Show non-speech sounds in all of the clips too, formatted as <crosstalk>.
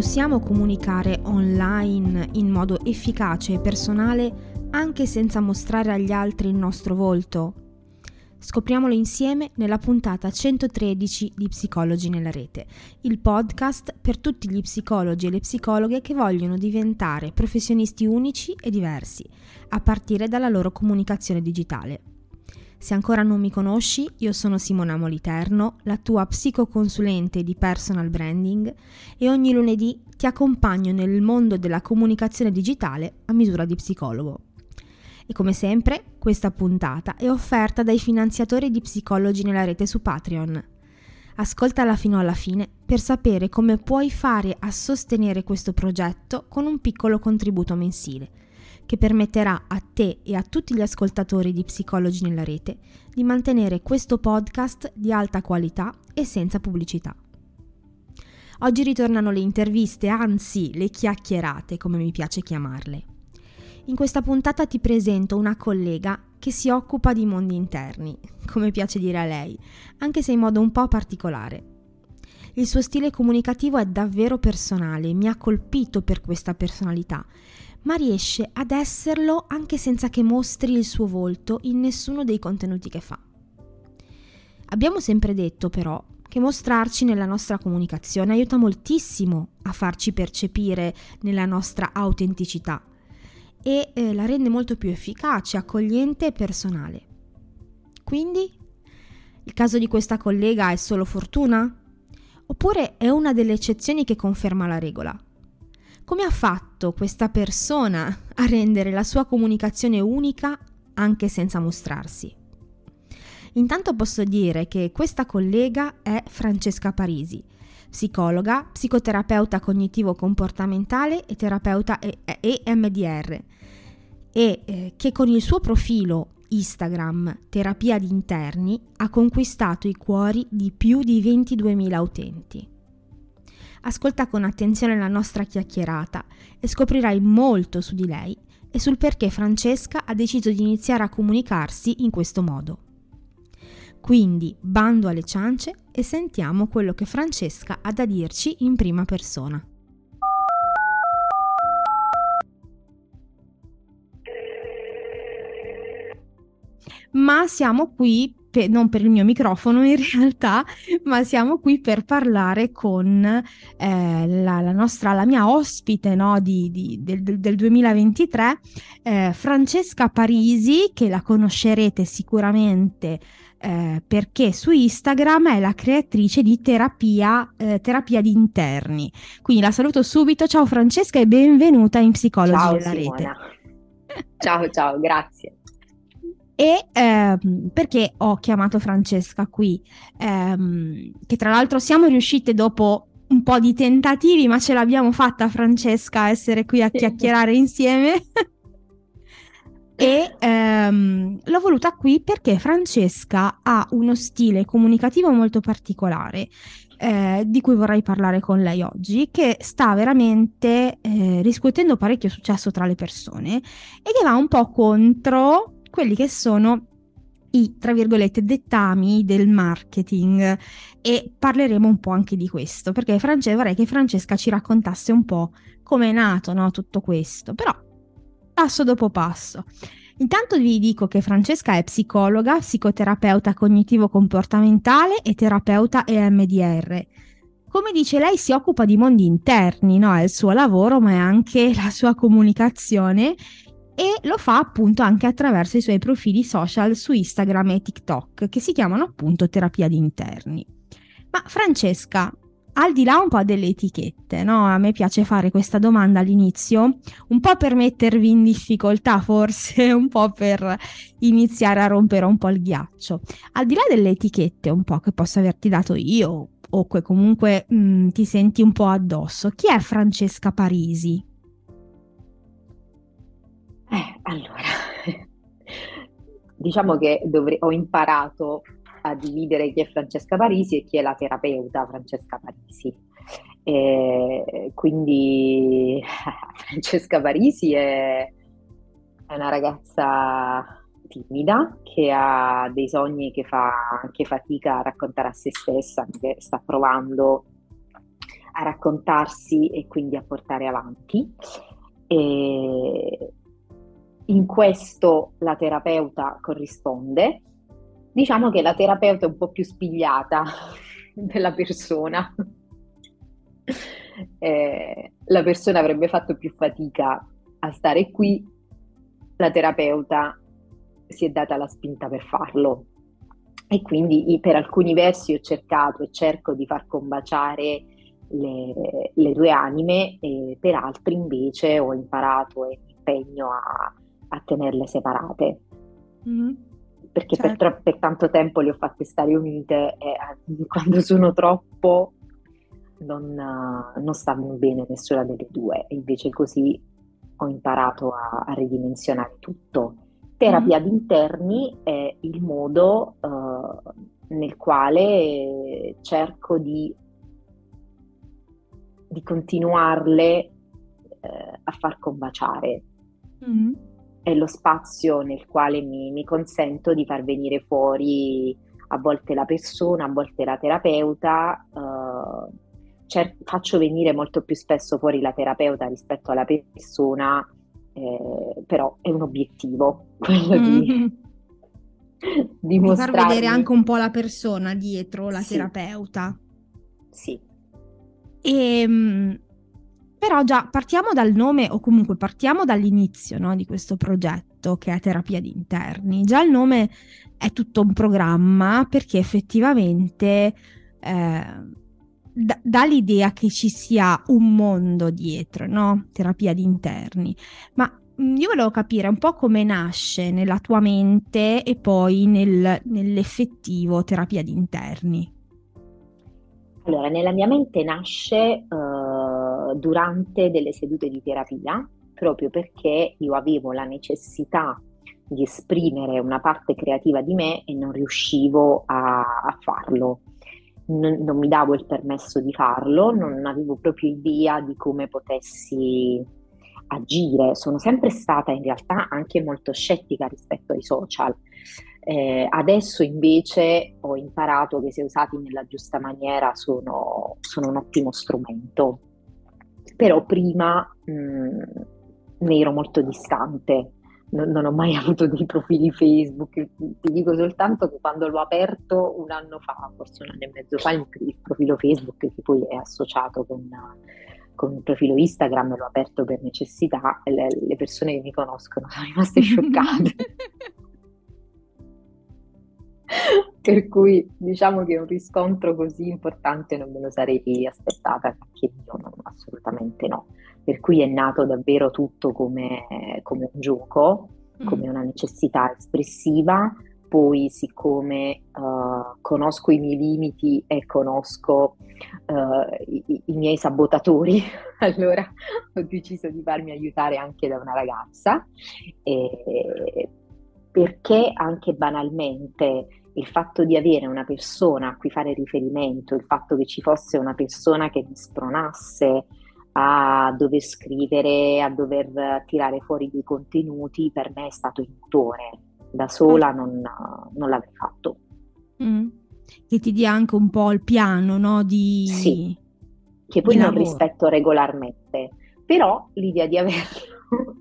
Possiamo comunicare online in modo efficace e personale anche senza mostrare agli altri il nostro volto? Scopriamolo insieme nella puntata 113 di Psicologi nella rete, il podcast per tutti gli psicologi e le psicologhe che vogliono diventare professionisti unici e diversi, a partire dalla loro comunicazione digitale. Se ancora non mi conosci, io sono Simona Moliterno, la tua psicoconsulente di personal branding e ogni lunedì ti accompagno nel mondo della comunicazione digitale a misura di psicologo. E come sempre, questa puntata è offerta dai finanziatori di psicologi nella rete su Patreon. Ascoltala fino alla fine per sapere come puoi fare a sostenere questo progetto con un piccolo contributo mensile che permetterà a te e a tutti gli ascoltatori di Psicologi nella rete di mantenere questo podcast di alta qualità e senza pubblicità. Oggi ritornano le interviste, anzi le chiacchierate, come mi piace chiamarle. In questa puntata ti presento una collega che si occupa di mondi interni, come piace dire a lei, anche se in modo un po' particolare. Il suo stile comunicativo è davvero personale, mi ha colpito per questa personalità ma riesce ad esserlo anche senza che mostri il suo volto in nessuno dei contenuti che fa. Abbiamo sempre detto però che mostrarci nella nostra comunicazione aiuta moltissimo a farci percepire nella nostra autenticità e eh, la rende molto più efficace, accogliente e personale. Quindi, il caso di questa collega è solo fortuna? Oppure è una delle eccezioni che conferma la regola? Come ha fatto questa persona a rendere la sua comunicazione unica anche senza mostrarsi? Intanto posso dire che questa collega è Francesca Parisi, psicologa, psicoterapeuta cognitivo-comportamentale e terapeuta EMDR e eh, che con il suo profilo Instagram Terapia di Interni ha conquistato i cuori di più di 22.000 utenti. Ascolta con attenzione la nostra chiacchierata e scoprirai molto su di lei e sul perché Francesca ha deciso di iniziare a comunicarsi in questo modo. Quindi bando alle ciance e sentiamo quello che Francesca ha da dirci in prima persona. Ma siamo qui per, non per il mio microfono in <laughs> realtà, ma siamo qui per parlare con eh, la, la, nostra, la mia ospite no, di, di, del, del, 2023, eh, Francesca Parisi, che la conoscerete sicuramente eh, perché su Instagram è la creatrice di terapia, eh, terapia di interni. Quindi la saluto subito. Ciao Francesca e benvenuta in Psicologi ciao, della Simona. Rete. <laughs> Ciao, ciao, grazie e ehm, perché ho chiamato Francesca qui, ehm, che tra l'altro siamo riuscite dopo un po' di tentativi, ma ce l'abbiamo fatta Francesca a essere qui a chiacchierare insieme. <laughs> e ehm, l'ho voluta qui perché Francesca ha uno stile comunicativo molto particolare. Eh, di cui vorrei parlare con lei oggi, che sta veramente eh, riscuotendo parecchio successo tra le persone e che va un po' contro quelli che sono i, tra virgolette, dettami del marketing e parleremo un po' anche di questo, perché France- vorrei che Francesca ci raccontasse un po' come è nato no, tutto questo, però passo dopo passo. Intanto vi dico che Francesca è psicologa, psicoterapeuta cognitivo-comportamentale e terapeuta EMDR. Come dice lei, si occupa di mondi interni, no? È il suo lavoro, ma è anche <laughs> la sua comunicazione e lo fa appunto anche attraverso i suoi profili social su Instagram e TikTok che si chiamano appunto terapia di interni. Ma Francesca, al di là un po' delle etichette, no? A me piace fare questa domanda all'inizio, un po' per mettervi in difficoltà, forse <laughs> un po' per iniziare a rompere un po' il ghiaccio. Al di là delle etichette un po' che posso averti dato io o che comunque mh, mm, ti senti un po' addosso, chi è Francesca Parisi? Eh, allora, diciamo che dovre- ho imparato a dividere chi è Francesca Parisi e chi è la terapeuta Francesca Parisi. E quindi <laughs> Francesca Parisi è, è una ragazza timida che ha dei sogni che fa anche fatica a raccontare a se stessa, che sta provando a raccontarsi e quindi a portare avanti. E in questo la terapeuta corrisponde. Diciamo che la terapeuta è un po' più spigliata <laughs> della persona. <laughs> Eh, la persona avrebbe fatto più fatica a stare qui, la terapeuta si è data la spinta per farlo. E quindi per alcuni versi ho cercato e cerco di far combaciare le, le due anime, e per altri invece ho imparato e mi impegno a, a tenerle separate. Mm-hmm. Perché certo. per, tro- per, tanto tempo le ho fatte stare unite e eh, <laughs> quando sono troppo non, non stanno bene nessuna delle due. E invece così ho imparato a, a ridimensionare tutto. Terapia mm-hmm. interni è il modo uh, nel quale cerco di, di continuarle eh, a far combaciare. Mm-hmm è lo spazio nel quale mi, mi, consento di far venire fuori a volte la persona, a volte la terapeuta. Uh, cer- faccio venire molto più spesso fuori la terapeuta rispetto alla persona, eh, però è un obiettivo <laughs> quello mm-hmm. di, di, <laughs> di far vedere anche un po' la persona dietro la sì. terapeuta. Sì. E, ehm, però già partiamo dal nome o comunque partiamo dall'inizio no, di questo progetto che è terapia di interni. Già il nome è tutto un programma perché effettivamente eh, dà l'idea che ci sia un mondo dietro, no? Terapia di interni. Ma mm, io volevo capire un po' come nasce nella tua mente e poi nel, nell'effettivo terapia di interni. Allora, nella mia mente nasce uh, durante delle sedute di terapia, proprio perché io avevo la necessità di esprimere una parte creativa di me e non riuscivo a, a farlo. Non, non, mi davo il permesso di farlo, non avevo proprio idea di come potessi agire. Sono sempre stata in realtà anche molto scettica rispetto ai social. Eh, adesso invece ho imparato che se usati nella giusta maniera sono, sono un ottimo strumento, però prima mh, mm, ne ero molto distante, non, non, ho mai <laughs> avuto dei profili Facebook, ti dico soltanto che quando l'ho aperto un anno fa, forse un anno e mezzo fa, il, il profilo Facebook che poi è associato con, con il profilo Instagram, l'ho aperto per necessità le, le persone che mi conoscono sono rimaste scioccate. <laughs> <laughs> per cui diciamo che un riscontro così importante non me lo sarei aspettata, anche io no, assolutamente no. Per cui è nato davvero tutto come, come un gioco, mm. come una necessità espressiva. Poi, siccome uh, conosco i miei limiti e conosco uh, i, i, miei sabotatori, <laughs> allora ho deciso di farmi aiutare anche da una ragazza, e, perché anche banalmente il fatto di avere una persona a cui fare riferimento, il fatto che ci fosse una persona che mi spronasse a dover scrivere, a dover tirare fuori dei contenuti, per me è stato il motore. Da sola non, non l'avrei fatto. Mm. Che ti dia anche un po' il piano, no? Di... Sì, che poi non lavoro. rispetto regolarmente, però l'idea di averlo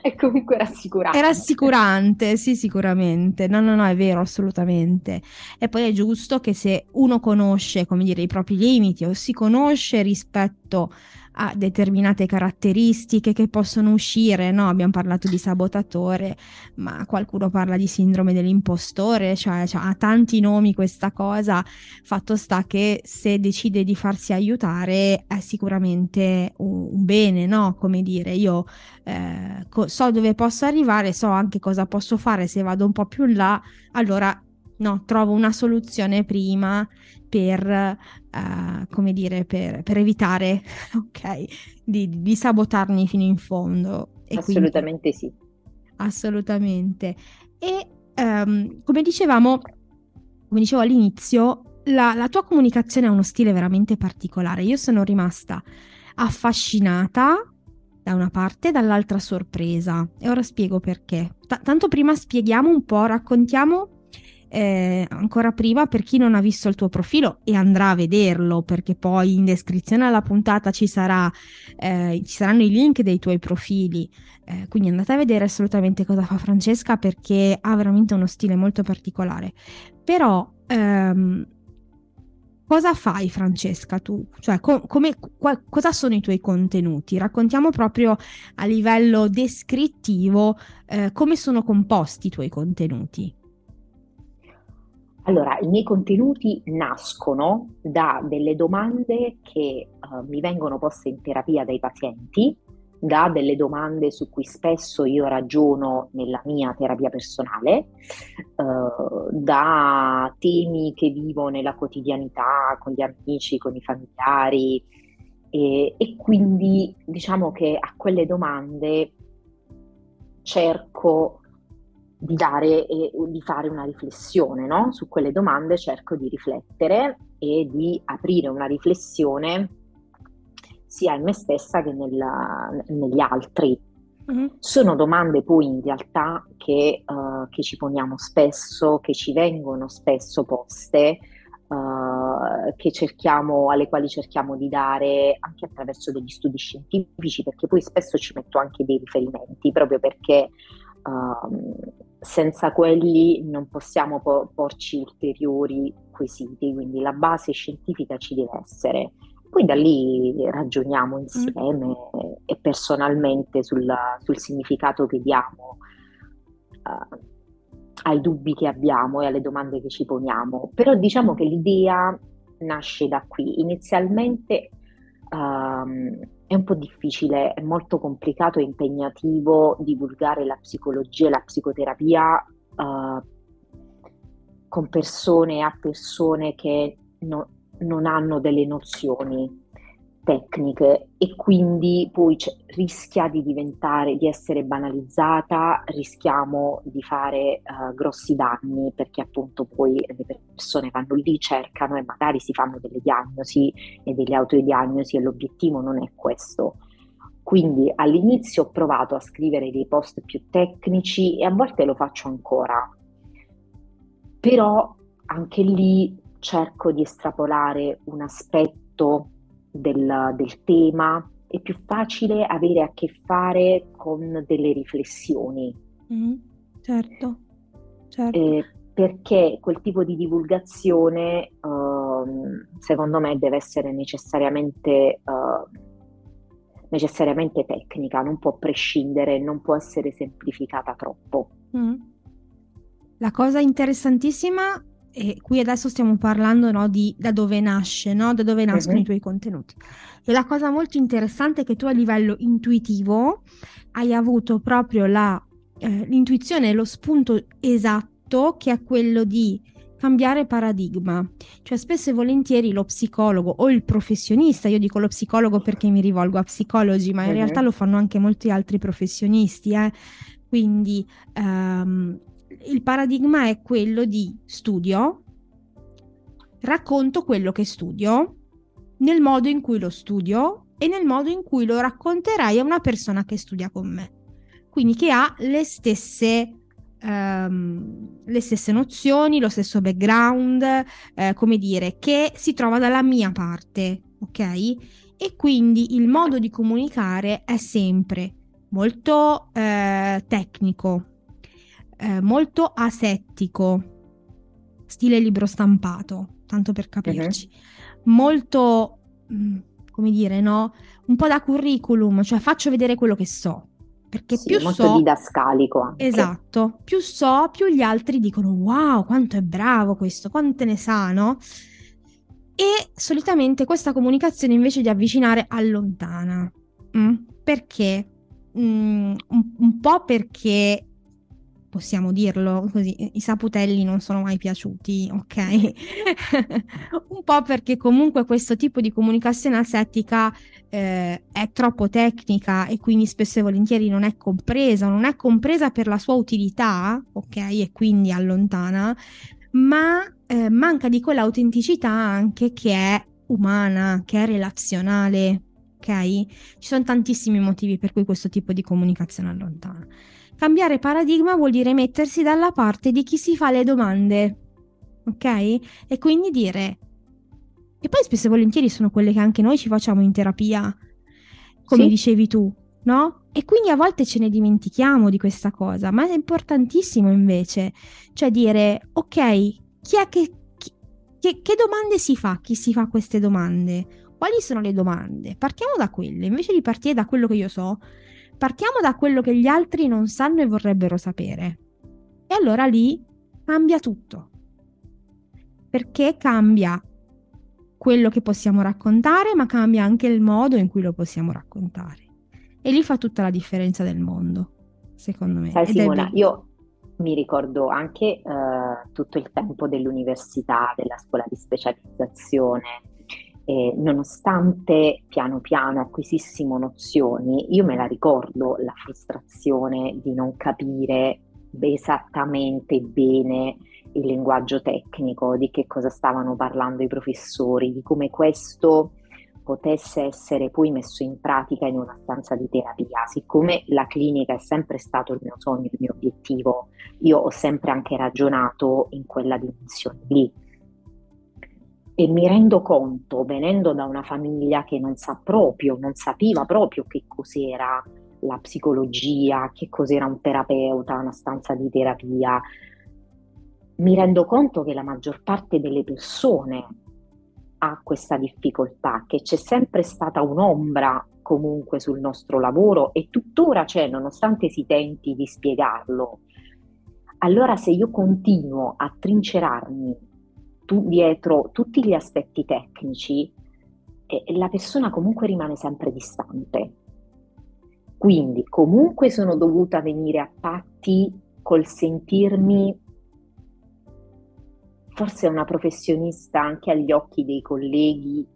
è <laughs> comunque rassicurante. È rassicurante, sì, sicuramente. No, no, no, è vero, assolutamente. E poi è giusto che se uno conosce, come dire, i propri limiti o si conosce rispetto ha determinate caratteristiche che possono uscire, no? Abbiamo parlato di sabotatore, ma qualcuno parla di sindrome dell'impostore, cioè, cioè ha tanti nomi questa cosa. Fatto sta che se decide di farsi aiutare è sicuramente un, bene, no? Come dire, io eh, co- so dove posso arrivare, so anche cosa posso fare se vado un po' più in là, allora no, trovo una soluzione prima per, uh, come dire, per, per evitare, <laughs> ok, di, di, sabotarmi fino in fondo. E assolutamente quindi, sì. Assolutamente. E um, come dicevamo, come dicevo all'inizio, la, la tua comunicazione ha uno stile veramente particolare. Io sono rimasta affascinata da una parte e dall'altra sorpresa. E ora spiego perché. T- tanto prima spieghiamo un po', raccontiamo eh, ancora prima per chi non ha visto il tuo profilo e andrà a vederlo perché poi in descrizione alla puntata ci, sarà, eh, ci saranno i link dei tuoi profili. Eh, quindi andate a vedere assolutamente cosa fa Francesca perché ha veramente uno stile molto particolare. Però ehm, cosa fai Francesca tu? Cioè, co- come, qua, cosa sono i tuoi contenuti? Raccontiamo proprio a livello descrittivo eh, come sono composti i tuoi contenuti. Allora, i miei contenuti nascono da delle domande che uh, mi vengono poste in terapia dai pazienti da delle domande su cui spesso io ragiono nella mia terapia personale, eh, da temi che vivo nella quotidianità con gli amici, con i familiari e, e quindi diciamo che a quelle domande cerco di dare e di fare una riflessione no? su quelle domande, cerco di riflettere e di aprire una riflessione sia in me stessa che nella, negli altri. Mm-hmm. Sono domande poi in realtà che, uh, che, ci poniamo spesso, che ci vengono spesso poste, uh, cerchiamo, alle quali cerchiamo di dare anche attraverso degli studi scientifici, perché poi spesso ci metto anche dei riferimenti, proprio perché uh, senza quelli non possiamo po- porci ulteriori quesiti, quindi la base scientifica ci deve essere. Poi da lì ragioniamo insieme mm. e personalmente sul, sul, significato che diamo uh, ai dubbi che abbiamo e alle domande che ci poniamo. Però diciamo che l'idea nasce da qui. Inizialmente um, è un po' difficile, è molto complicato e impegnativo divulgare la psicologia e la psicoterapia uh, con persone a persone che no, non hanno delle nozioni tecniche e quindi poi rischia di diventare, di essere banalizzata, rischiamo di fare uh, grossi danni perché appunto poi le persone vanno lì, cercano e magari si fanno delle diagnosi e delle autodiagnosi e l'obiettivo non è questo. Quindi all'inizio ho provato a scrivere dei post più tecnici e a volte lo faccio ancora, però anche lì cerco di estrapolare un aspetto del, del tema, è più facile avere a che fare con delle riflessioni. Mm, certo, certo. Eh, perché quel tipo di divulgazione, uh, secondo me, deve essere necessariamente, uh, necessariamente, tecnica, non può prescindere, non può essere semplificata troppo. Mm. La cosa interessantissima e qui adesso stiamo parlando no, di da dove nasce, no? da dove nascono uh-huh. i tuoi contenuti. E la cosa molto interessante è che tu a livello intuitivo hai avuto proprio la, eh, l'intuizione lo spunto esatto che è quello di cambiare paradigma. Cioè spesso e volentieri lo psicologo o il professionista, io dico lo psicologo perché mi rivolgo a psicologi, ma in uh-huh. realtà lo fanno anche molti altri professionisti, eh? quindi um, il paradigma è quello di studio, racconto quello che studio, nel modo in cui lo studio e nel modo in cui lo racconterai a una persona che studia con me. Quindi che ha le stesse, um, le stesse nozioni, lo stesso background, eh, come dire, che si trova dalla mia parte, ok? E quindi il modo di comunicare è sempre molto eh, tecnico, eh, molto asettico, stile libro stampato, tanto per capirci, uh-huh. molto, mh, mm, come dire, no? Un po' da curriculum, cioè faccio vedere quello che so. Perché sì, più molto so, didascalico anche. Esatto, più so, più gli altri dicono wow, quanto è bravo questo, quante ne sa, no? E solitamente questa comunicazione invece di avvicinare allontana. Mm? Perché? Mm, un, un, po' perché possiamo dirlo così, i saputelli non sono mai piaciuti, ok? <laughs> un po' perché comunque questo tipo di comunicazione asettica eh, è troppo tecnica e quindi spesso e volentieri non è compresa, non è compresa per la sua utilità, ok? E quindi allontana, ma eh, manca di quell'autenticità anche che è umana, che è relazionale, ok? Ci sono tantissimi motivi per cui questo tipo di comunicazione allontana. Cambiare paradigma vuol dire mettersi dalla parte di chi si fa le domande, ok? E quindi dire... E poi spesso e volentieri sono quelle che anche noi ci facciamo in terapia, come sì. dicevi tu, no? E quindi a volte ce ne dimentichiamo di questa cosa, ma è importantissimo invece, cioè dire, ok, chi è che, chi, che, che domande si fa? Chi si fa queste domande? Quali sono le domande? Partiamo da quelle, invece di partire da quello che io so, partiamo da quello che gli altri non sanno e vorrebbero sapere. E allora lì cambia tutto. Perché cambia quello che possiamo raccontare, ma cambia anche il modo in cui lo possiamo raccontare. E lì fa tutta la differenza del mondo, secondo me. Sai Simona, io mi ricordo anche uh, tutto il tempo dell'università, della scuola di specializzazione, e nonostante piano piano acquisissimo nozioni, io me la ricordo la frustrazione di non capire esattamente bene il linguaggio tecnico, di che cosa stavano parlando i professori, di come questo potesse essere poi messo in pratica in una stanza di terapia. Siccome la clinica è sempre stato il mio sogno, il mio obiettivo, io ho sempre anche ragionato in quella dimensione lì. E mi rendo conto, venendo da una famiglia che non sa proprio, non sapeva proprio che cos'era la psicologia, che cos'era un terapeuta, una stanza di terapia, mi rendo conto che la maggior parte delle persone ha questa difficoltà, che c'è sempre stata un'ombra comunque sul nostro lavoro e tuttora c'è, nonostante si tenti di spiegarlo. Allora se io continuo a trincerarmi tu, dietro tutti gli aspetti tecnici, eh, la persona comunque rimane sempre distante. Quindi comunque sono dovuta venire a patti col sentirmi forse una professionista anche agli occhi dei colleghi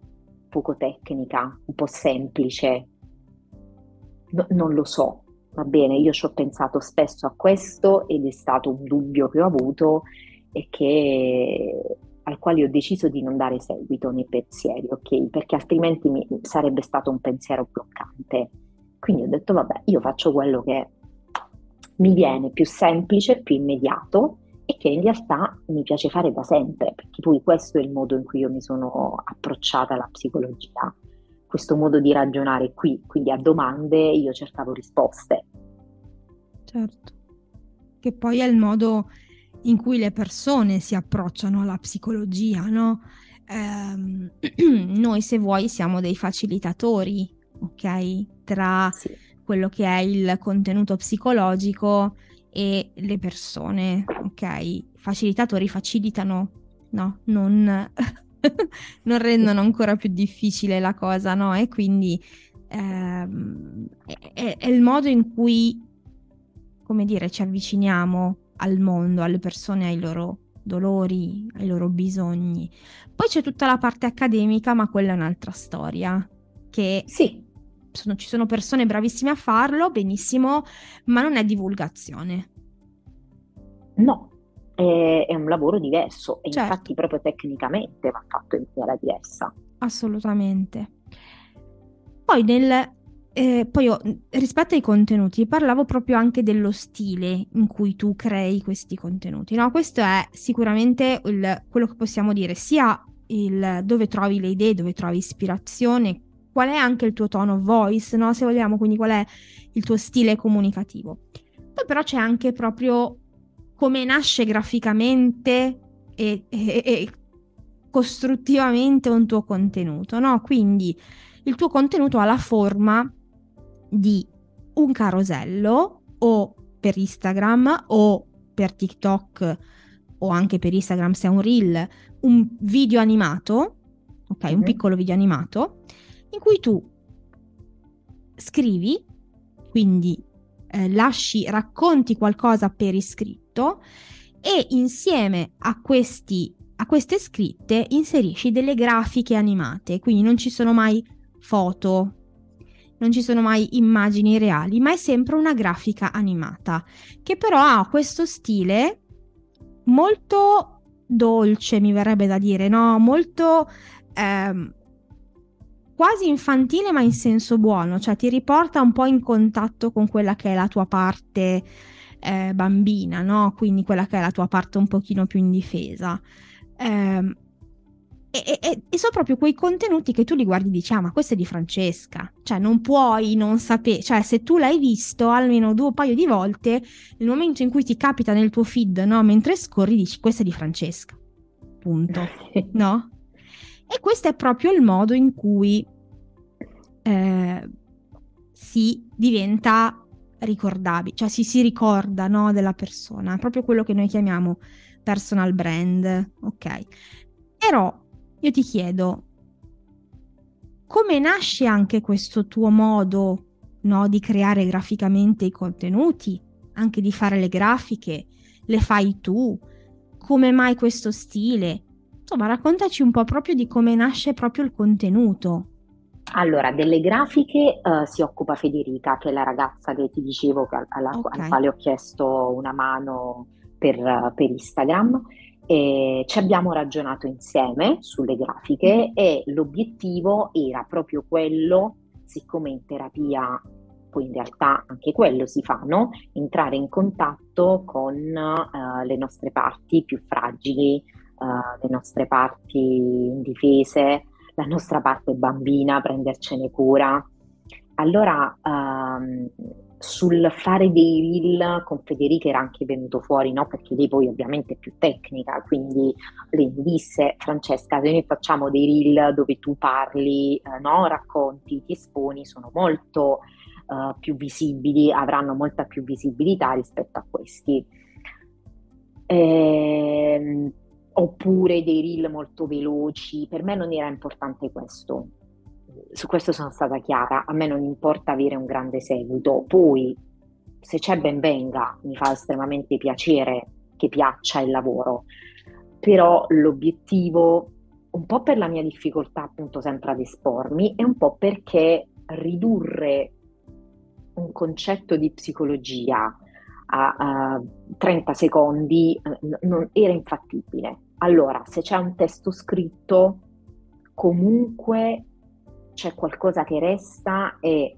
poco tecnica, un po' semplice. No, non lo so, va bene, io ci ho pensato spesso a questo ed è stato un dubbio che ho avuto e che, al quale ho deciso di non dare seguito nei pensieri, ok? Perché altrimenti mi, sarebbe stato un pensiero bloccante. Quindi ho detto, vabbè, io faccio quello che mi viene più semplice, più immediato e che in realtà mi piace fare da sempre, perché poi questo è il modo in cui io mi sono approcciata alla psicologia, questo modo di ragionare qui, quindi a domande io cercavo risposte. Certo, che poi è il modo in cui le persone si approcciano alla psicologia, no? Eh, <clears throat> noi se vuoi siamo dei facilitatori, ok? Tra sì. quello che è il contenuto psicologico e le persone, ok? Facilitatori facilitano, no? Non, <laughs> non rendono ancora più difficile la cosa, no? E quindi ehm, è, è il modo in cui, come dire, ci avviciniamo al mondo, alle persone, ai loro dolori, ai loro bisogni. Poi c'è tutta la parte accademica, ma quella è un'altra storia. Che sì sono, ci sono persone bravissime a farlo, benissimo, ma non è divulgazione. No, è, è un lavoro diverso e certo. infatti proprio tecnicamente va fatto in maniera diversa. Assolutamente. Poi nel, eh, poi io, rispetto ai contenuti, parlavo proprio anche dello stile in cui tu crei questi contenuti. No? Questo è sicuramente il, quello che possiamo dire, sia il dove trovi le idee, dove trovi ispirazione, qual è anche il tuo tono voice, no? se vogliamo, quindi qual è il tuo stile comunicativo. Poi però c'è anche proprio come nasce graficamente e, e, e costruttivamente un tuo contenuto, no? Quindi il tuo contenuto ha la forma di un carosello o per Instagram o per TikTok o anche per Instagram se è un reel, un video animato, ok, mm-hmm. un piccolo video animato in cui tu scrivi, quindi eh, lasci, racconti qualcosa per iscritto e insieme a, questi, a queste scritte inserisci delle grafiche animate, quindi non ci sono mai foto, non ci sono mai immagini reali, ma è sempre una grafica animata, che però ha questo stile molto dolce, mi verrebbe da dire, no? Molto ehm, quasi infantile ma in senso buono, cioè ti riporta un po' in contatto con quella che è la tua parte eh, bambina, no? Quindi quella che è la tua parte un pochino più indifesa. Eh, e, e, e, sono proprio quei contenuti che tu li guardi e dici, ah, ma questo è di Francesca. Cioè, non puoi non sapere, cioè, se tu l'hai visto almeno due o paio di volte, nel momento in cui ti capita nel tuo feed, no, mentre scorri, dici, questo è di Francesca. Punto. <laughs> no? E questo è proprio il modo in cui eh, si diventa ricordabile, cioè si, si ricorda no, della persona, proprio quello che noi chiamiamo personal brand, ok? Però io ti chiedo, come nasce anche questo tuo modo no, di creare graficamente i contenuti, anche di fare le grafiche? Le fai tu? Come mai questo stile? Insomma, raccontaci un po' proprio di come nasce proprio il contenuto. Allora, delle grafiche uh, si occupa Federica, che è la ragazza che ti dicevo, alla, okay. alla quale ho chiesto una mano per, per Instagram. E ci abbiamo ragionato insieme sulle grafiche mm. e l'obiettivo era proprio quello, siccome in terapia poi in realtà anche quello si fa, no? entrare in contatto con uh, le nostre parti più fragili, uh, le nostre parti indifese, la nostra parte bambina, prendercene cura. Allora, um, sul fare dei reel con Federica era anche venuto fuori, no? Perché lei poi ovviamente è più tecnica, quindi lei mi disse, Francesca, se noi facciamo dei reel dove tu parli, eh, no? Racconti, ti esponi, sono molto uh, più visibili, avranno molta più visibilità rispetto a questi. Ehm, oppure dei reel molto veloci. Per me non era importante questo. Su questo sono stata chiara, a me non importa avere un grande seguito, poi se c'è ben venga, mi fa estremamente piacere che piaccia il lavoro, però l'obiettivo, un po' per la mia difficoltà appunto sempre ad espormi e un po' perché ridurre un concetto di psicologia a, a 30 secondi eh, non, era infattibile. Allora, se c'è un testo scritto, comunque c'è qualcosa che resta e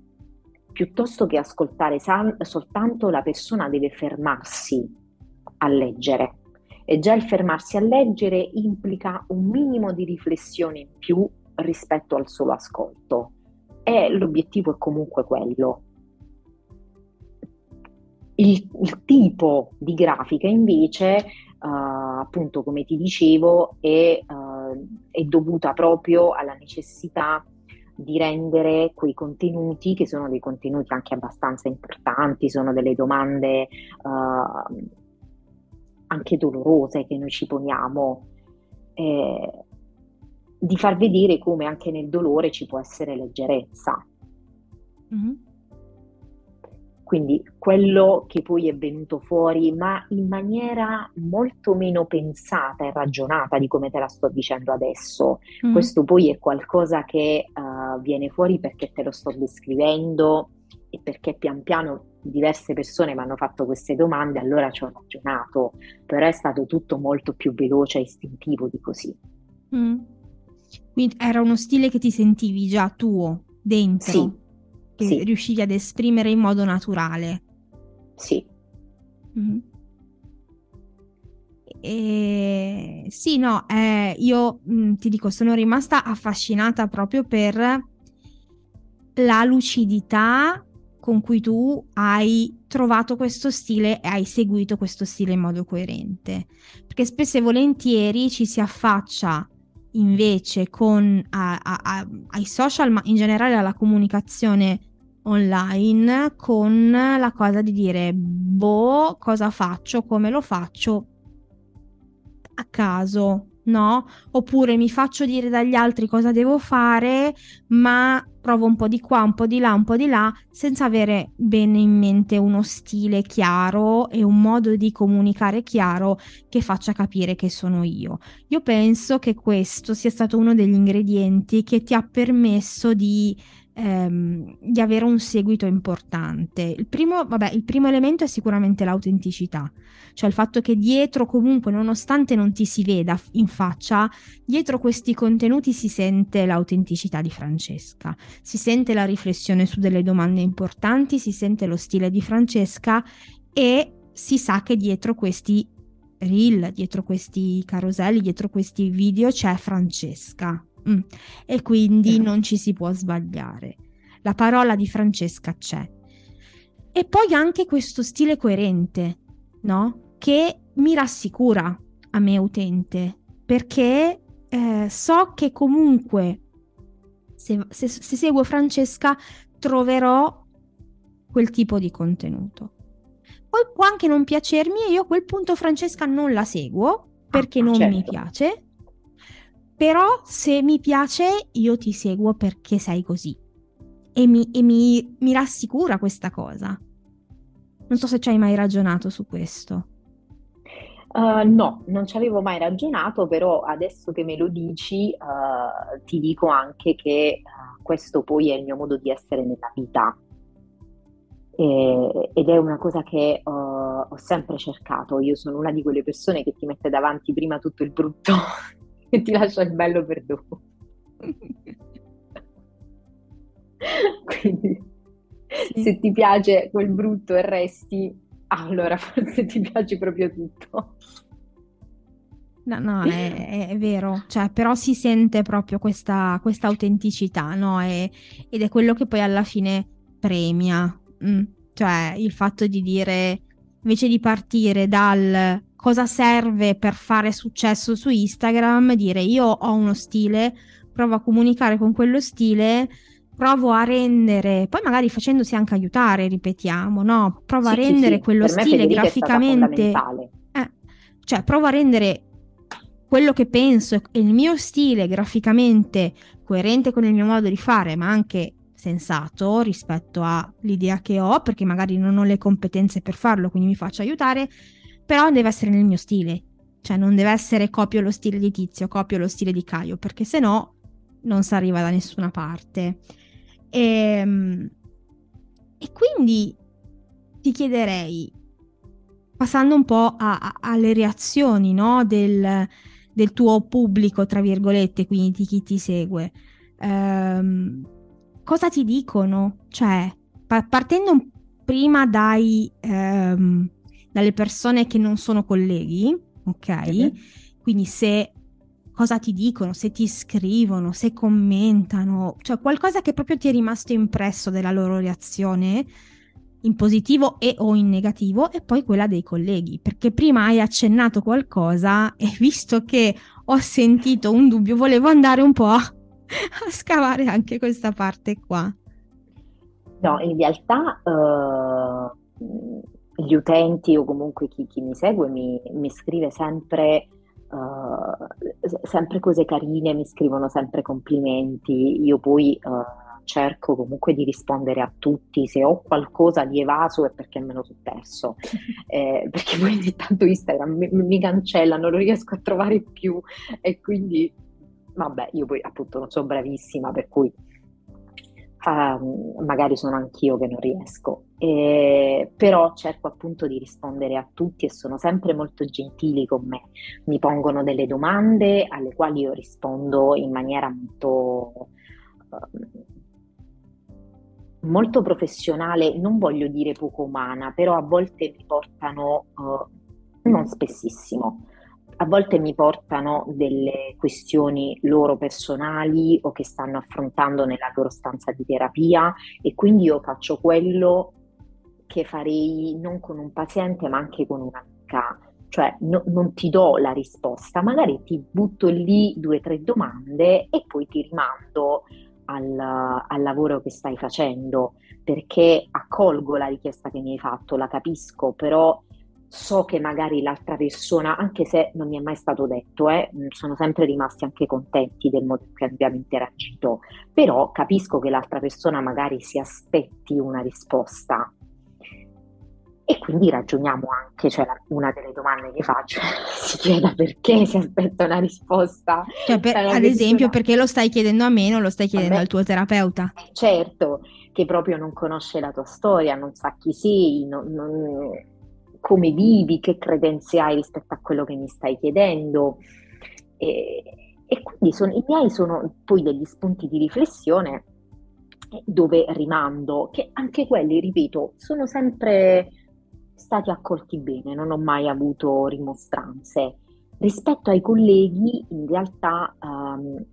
piuttosto che ascoltare sal- soltanto la persona deve fermarsi a leggere. E già il fermarsi a leggere implica un minimo di riflessione in più rispetto al solo ascolto. E l'obiettivo è comunque quello. Il, il tipo di grafica invece uh, appunto come ti dicevo è, uh, è dovuta proprio alla necessità di rendere quei contenuti, che sono dei contenuti anche abbastanza importanti, sono delle domande uh, anche dolorose che noi ci poniamo, eh, di far vedere come anche nel dolore ci può essere leggerezza. Mm-hmm quindi quello che poi è venuto fuori, ma in maniera molto meno pensata e ragionata di come te la sto dicendo adesso. Mm. Questo poi è qualcosa che uh, viene fuori perché te lo sto descrivendo e perché pian piano diverse persone mi hanno fatto queste domande, allora ci ho ragionato, però è stato tutto molto più veloce e istintivo di così. Mm. Quindi era uno stile che ti sentivi già tuo, dentro? Sì che sì. riuscivi ad esprimere in modo naturale. Sì. Mm-hmm. E... Sì, no, eh, io mh, mm, ti dico, sono rimasta affascinata proprio per la lucidità con cui tu hai trovato questo stile e hai seguito questo stile in modo coerente. Perché spesso e volentieri ci si affaccia invece con a, a, a, ai social, ma in generale alla comunicazione online con la cosa di dire, boh, cosa faccio, come lo faccio a caso, no? Oppure mi faccio dire dagli altri cosa devo fare, ma provo un po' di qua, un po' di là, un po' di là, senza avere bene in mente uno stile chiaro e un modo di comunicare chiaro che faccia capire che sono io. Io penso che questo sia stato uno degli ingredienti che ti ha permesso di ehm, di avere un seguito importante. Il primo, vabbè, il primo elemento è sicuramente l'autenticità, cioè il fatto che dietro comunque, nonostante non ti si veda in faccia, dietro questi contenuti si sente l'autenticità di Francesca, si sente la riflessione su delle domande importanti, si sente lo stile di Francesca e si sa che dietro questi reel, dietro questi caroselli, dietro questi video c'è Francesca. Mm. E quindi non ci si può sbagliare. La parola di Francesca c'è. E poi anche questo stile coerente, no? Che mi rassicura a me utente, perché eh, so che comunque se, se, se seguo Francesca troverò quel tipo di contenuto. Poi può anche non piacermi e io a quel punto Francesca non la seguo perché ah, non certo. mi piace. Però se mi piace io ti seguo perché sei così. E mi, e mi, mi rassicura questa cosa. Non so se ci hai mai ragionato su questo. Uh, no, non ci avevo mai ragionato, però adesso che me lo dici uh, ti dico anche che uh, questo poi è il mio modo di essere nella vita e, ed è una cosa che ho sempre cercato. Io sono una di quelle persone che ti mette davanti prima tutto il brutto <laughs> e <laughs> ti lascia il bello per dopo. <laughs> Quindi sì. se ti piace quel brutto e resti, allora <laughs> forse ti piace proprio tutto. No, no, è, è, vero, cioè, però si sente proprio questa, questa autenticità, no? E, ed è quello che poi alla fine premia. Mm. Cioè, il fatto di dire, invece di partire dal cosa serve per fare successo su Instagram, dire io ho uno stile, provo a comunicare con quello stile, provo a rendere, poi magari facendosi anche aiutare, ripetiamo, no? Provo sì, a rendere sì, quello stile graficamente... Eh, cioè, provo a rendere quello che penso e il mio stile graficamente coerente con il mio modo di fare, ma anche sensato rispetto all'idea che ho, perché magari non ho le competenze per farlo, quindi mi faccio aiutare, però deve essere nel mio stile. Cioè non deve essere copio lo stile di Tizio, copio lo stile di Caio, perché se no non si arriva da nessuna parte. E, ehm, e quindi ti chiederei, passando un po' a, a, alle reazioni no? del, del, tuo pubblico, tra virgolette, quindi di chi ti segue, ehm, cosa ti dicono? Cioè, pa- partendo prima dai, ehm, dalle persone che non sono colleghi, ok? Quindi se cosa ti dicono, se ti scrivono, se commentano, cioè qualcosa che proprio ti è rimasto impresso della loro reazione in positivo e o in negativo e poi quella dei colleghi, perché prima hai accennato qualcosa <laughs> e visto che ho sentito un dubbio volevo andare un po' a, a scavare anche questa parte qua. No, in realtà uh, gli utenti o comunque chi, chi mi segue mi, mi scrive sempre uh, sempre cose carine, mi scrivono sempre complimenti, io poi uh, cerco comunque di rispondere a tutti, se ho qualcosa di evaso è perché me lo sono perso, <laughs> eh, perché poi ogni tanto Instagram mi, mi cancella, non lo riesco a trovare più. E quindi vabbè, io poi appunto non sono bravissima, per cui uh, magari sono anch'io che non riesco. Eh, però cerco appunto di rispondere a tutti e sono sempre molto gentili con me. Mi pongono delle domande alle quali io rispondo in maniera molto, uh, molto professionale, non voglio dire poco umana, però a volte mi portano, uh, non spessissimo, a volte mi portano delle questioni loro personali o che stanno affrontando nella loro stanza di terapia e quindi io faccio quello che farei non con un paziente ma anche con un'amica, cioè no, non ti do la risposta, magari ti butto lì due o tre domande e poi ti rimando al, al lavoro che stai facendo perché accolgo la richiesta che mi hai fatto, la capisco, però so che magari l'altra persona, anche se non mi è mai stato detto, eh, sono sempre rimasti anche contenti del modo in cui abbiamo interagito, però capisco che l'altra persona magari si aspetti una risposta e quindi ragioniamo anche, cioè una delle domande che faccio <laughs> si chieda perché si aspetta una risposta. Cioè, per, ad esempio, perché lo stai chiedendo a me, non lo stai chiedendo al tuo terapeuta? Certo, che proprio non conosce la tua storia, non sa chi sei, non, non, come vivi, che credenze hai rispetto a quello che mi stai chiedendo. E, e quindi sono, i miei sono poi degli spunti di riflessione dove rimando, che anche quelli, ripeto, sono sempre stati accolti bene, non ho mai avuto rimostranze. Rispetto ai colleghi, in realtà um,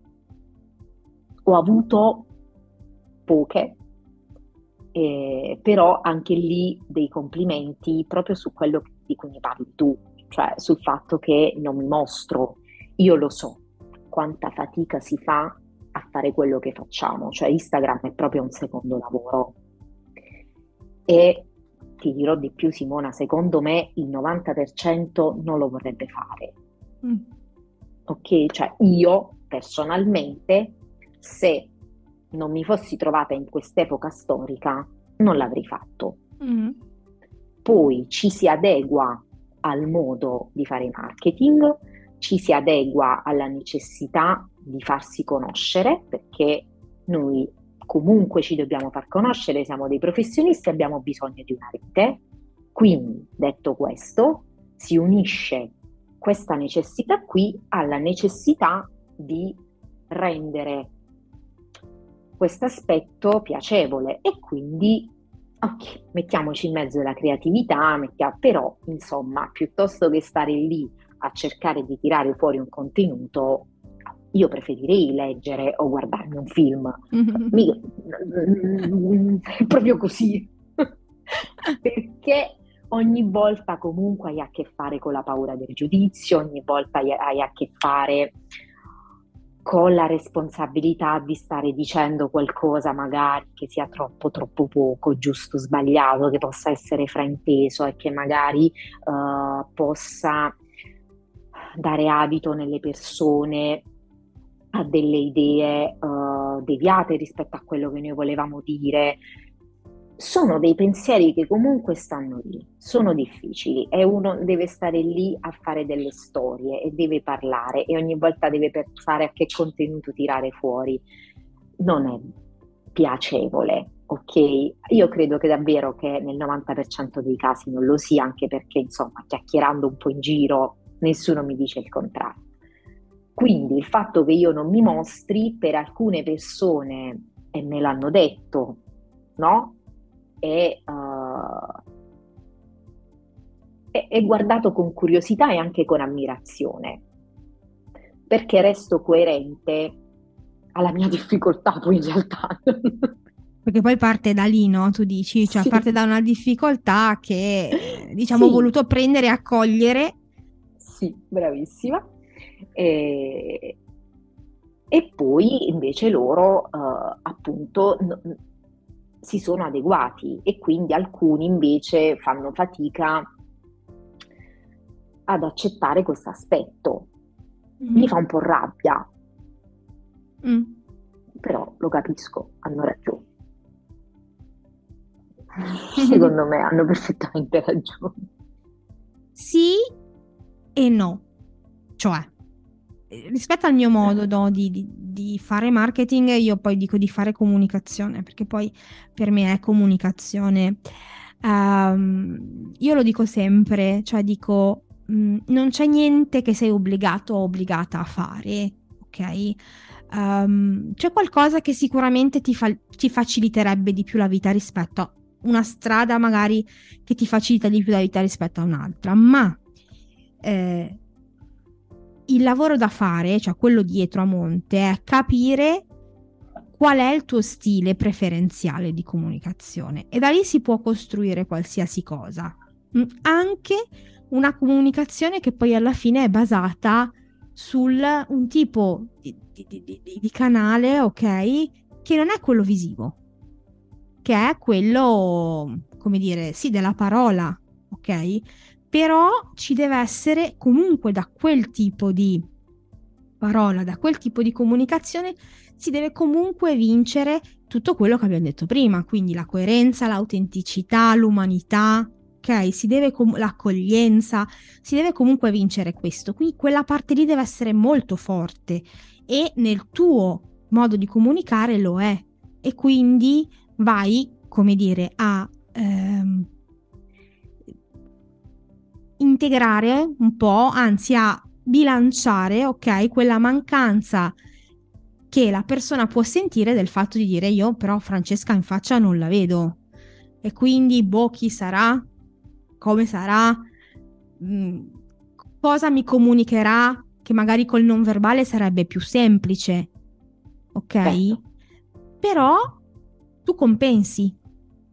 ho avuto poche, eh, però anche lì dei complimenti proprio su quello di cui mi parli tu, cioè sul fatto che non mi mostro. Io lo so quanta fatica si fa a fare quello che facciamo, cioè Instagram è proprio un secondo lavoro. E ti dirò di più, Simona, secondo me il 90% non lo vorrebbe fare. Mm. Ok, cioè io personalmente, se non mi fossi trovata in quest'epoca storica, non l'avrei fatto. Mm. Poi ci si adegua al modo di fare marketing, ci si adegua alla necessità di farsi conoscere, perché noi comunque ci dobbiamo far conoscere, siamo dei professionisti, abbiamo bisogno di una rete. Quindi, detto questo, si unisce questa necessità qui alla necessità di rendere questo aspetto piacevole e quindi ok, mettiamoci in mezzo la creatività, mettiamo, però insomma, piuttosto che stare lì a cercare di tirare fuori un contenuto, io preferirei leggere o guardarmi un film. Mm-hmm. È <laughs> proprio così. <laughs> Perché ogni volta comunque hai a che fare con la paura del giudizio, ogni volta hai a che fare con la responsabilità di stare dicendo qualcosa magari che sia troppo troppo poco, giusto, sbagliato, che possa essere frainteso e che magari uh, possa dare abito nelle persone a delle idee uh, deviate rispetto a quello che noi volevamo dire. Sono dei pensieri che comunque stanno lì, sono difficili e uno deve stare lì a fare delle storie e deve parlare e ogni volta deve pensare a che contenuto tirare fuori. Non è piacevole, ok? Io credo che davvero che nel 90% dei casi non lo sia, anche perché insomma chiacchierando un po' in giro nessuno mi dice il contrario. Quindi il fatto che io non mi mostri per alcune persone, e me l'hanno detto, no? È, uh, è, è guardato con curiosità e anche con ammirazione, perché resto coerente alla mia <laughs> difficoltà poi in realtà. Perché poi parte da lì, no? Tu dici, cioè sì. parte da una difficoltà che <laughs> diciamo sì. ho voluto prendere e accogliere. Sì, bravissima. E, e poi invece loro uh, appunto n- si sono adeguati e quindi alcuni invece fanno fatica ad accettare questo aspetto. Mm. Mi fa un po' rabbia, mm. però lo capisco, hanno ragione. <laughs> Secondo me hanno perfettamente ragione. Sì e no. Cioè, rispetto al mio modo no, di, di, di, fare marketing, io poi dico di fare comunicazione, perché poi per me è comunicazione. Um, io lo dico sempre, cioè dico, mh, mm, non c'è niente che sei obbligato o obbligata a fare, ok? Um, c'è qualcosa che sicuramente ti, fa- ti faciliterebbe di più la vita rispetto a una strada magari che ti facilita di più la vita rispetto a un'altra, ma eh, il lavoro da fare, cioè quello dietro a monte, è capire qual è il tuo stile preferenziale di comunicazione e da lì si può costruire qualsiasi cosa, mm, anche una comunicazione che poi alla fine è basata su un tipo di, di, di, di, canale, ok, che non è quello visivo, che è quello, come dire, sì, della parola, ok? Però ci deve essere comunque da quel tipo di parola, da quel tipo di comunicazione, si deve comunque vincere tutto quello che abbiamo detto prima, quindi la coerenza, l'autenticità, l'umanità, ok? Si deve com- l'accoglienza, si deve comunque vincere questo. Quindi quella parte lì deve essere molto forte e nel tuo modo di comunicare lo è. E quindi vai, come dire, a ehm, integrare un po', anzi a bilanciare, ok, quella mancanza che la persona può sentire del fatto di dire io però Francesca in faccia non la vedo e quindi boh chi sarà come sarà, mh, mm, cosa mi comunicherà che magari col non verbale sarebbe più semplice, ok? Certo. Però tu compensi,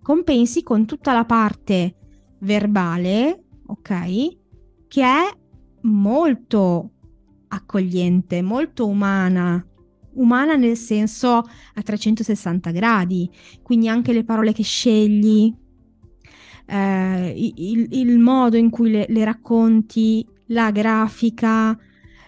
compensi con tutta la parte verbale, ok? Che è molto accogliente, molto umana, umana nel senso a 360 gradi, quindi anche le parole che scegli, eh, il, il, modo in cui le, le racconti, la grafica,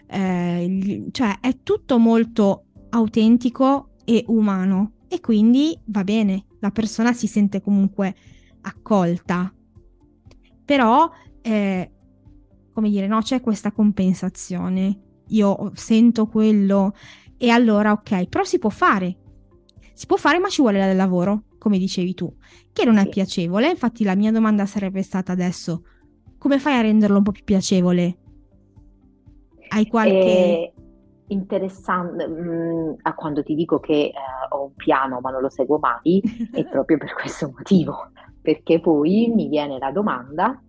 eh, cioè è tutto molto autentico e umano e quindi va bene, la persona si sente comunque accolta. Però, eh, come dire, no, c'è questa compensazione. Io sento quello e allora ok, però si può fare. Si può fare, ma ci vuole del lavoro, come dicevi tu, che non è piacevole. Infatti la mia domanda sarebbe stata adesso, come fai a renderlo un po' più piacevole? Hai qualche... Eh, interessante, mh, mm, a quando ti dico che eh, ho un piano ma non lo seguo mai, è <laughs> proprio per questo motivo, perché poi mi viene la domanda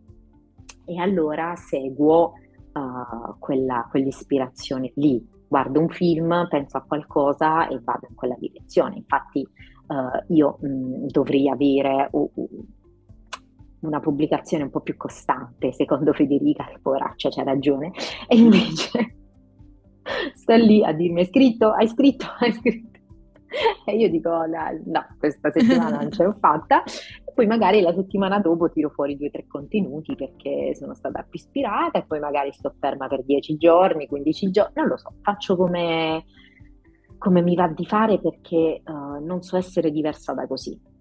e allora seguo uh, quella, quell'ispirazione lì. Guardo un film, penso a qualcosa e vado in quella direzione. Infatti uh, io mh, mm, dovrei avere uh, una pubblicazione un po' più costante, secondo Federica, che poveraccia c'ha ragione, e invece <laughs> sta lì a dirmi hai scritto, hai scritto, hai scritto. <laughs> E io dico no, questa settimana non ce l'ho fatta. E poi magari la settimana dopo tiro fuori due o tre contenuti perché sono stata più ispirata e poi magari sto ferma per dieci giorni, quindici giorni, non lo so, faccio come, come mi va di fare perché uh, non so essere diversa da così.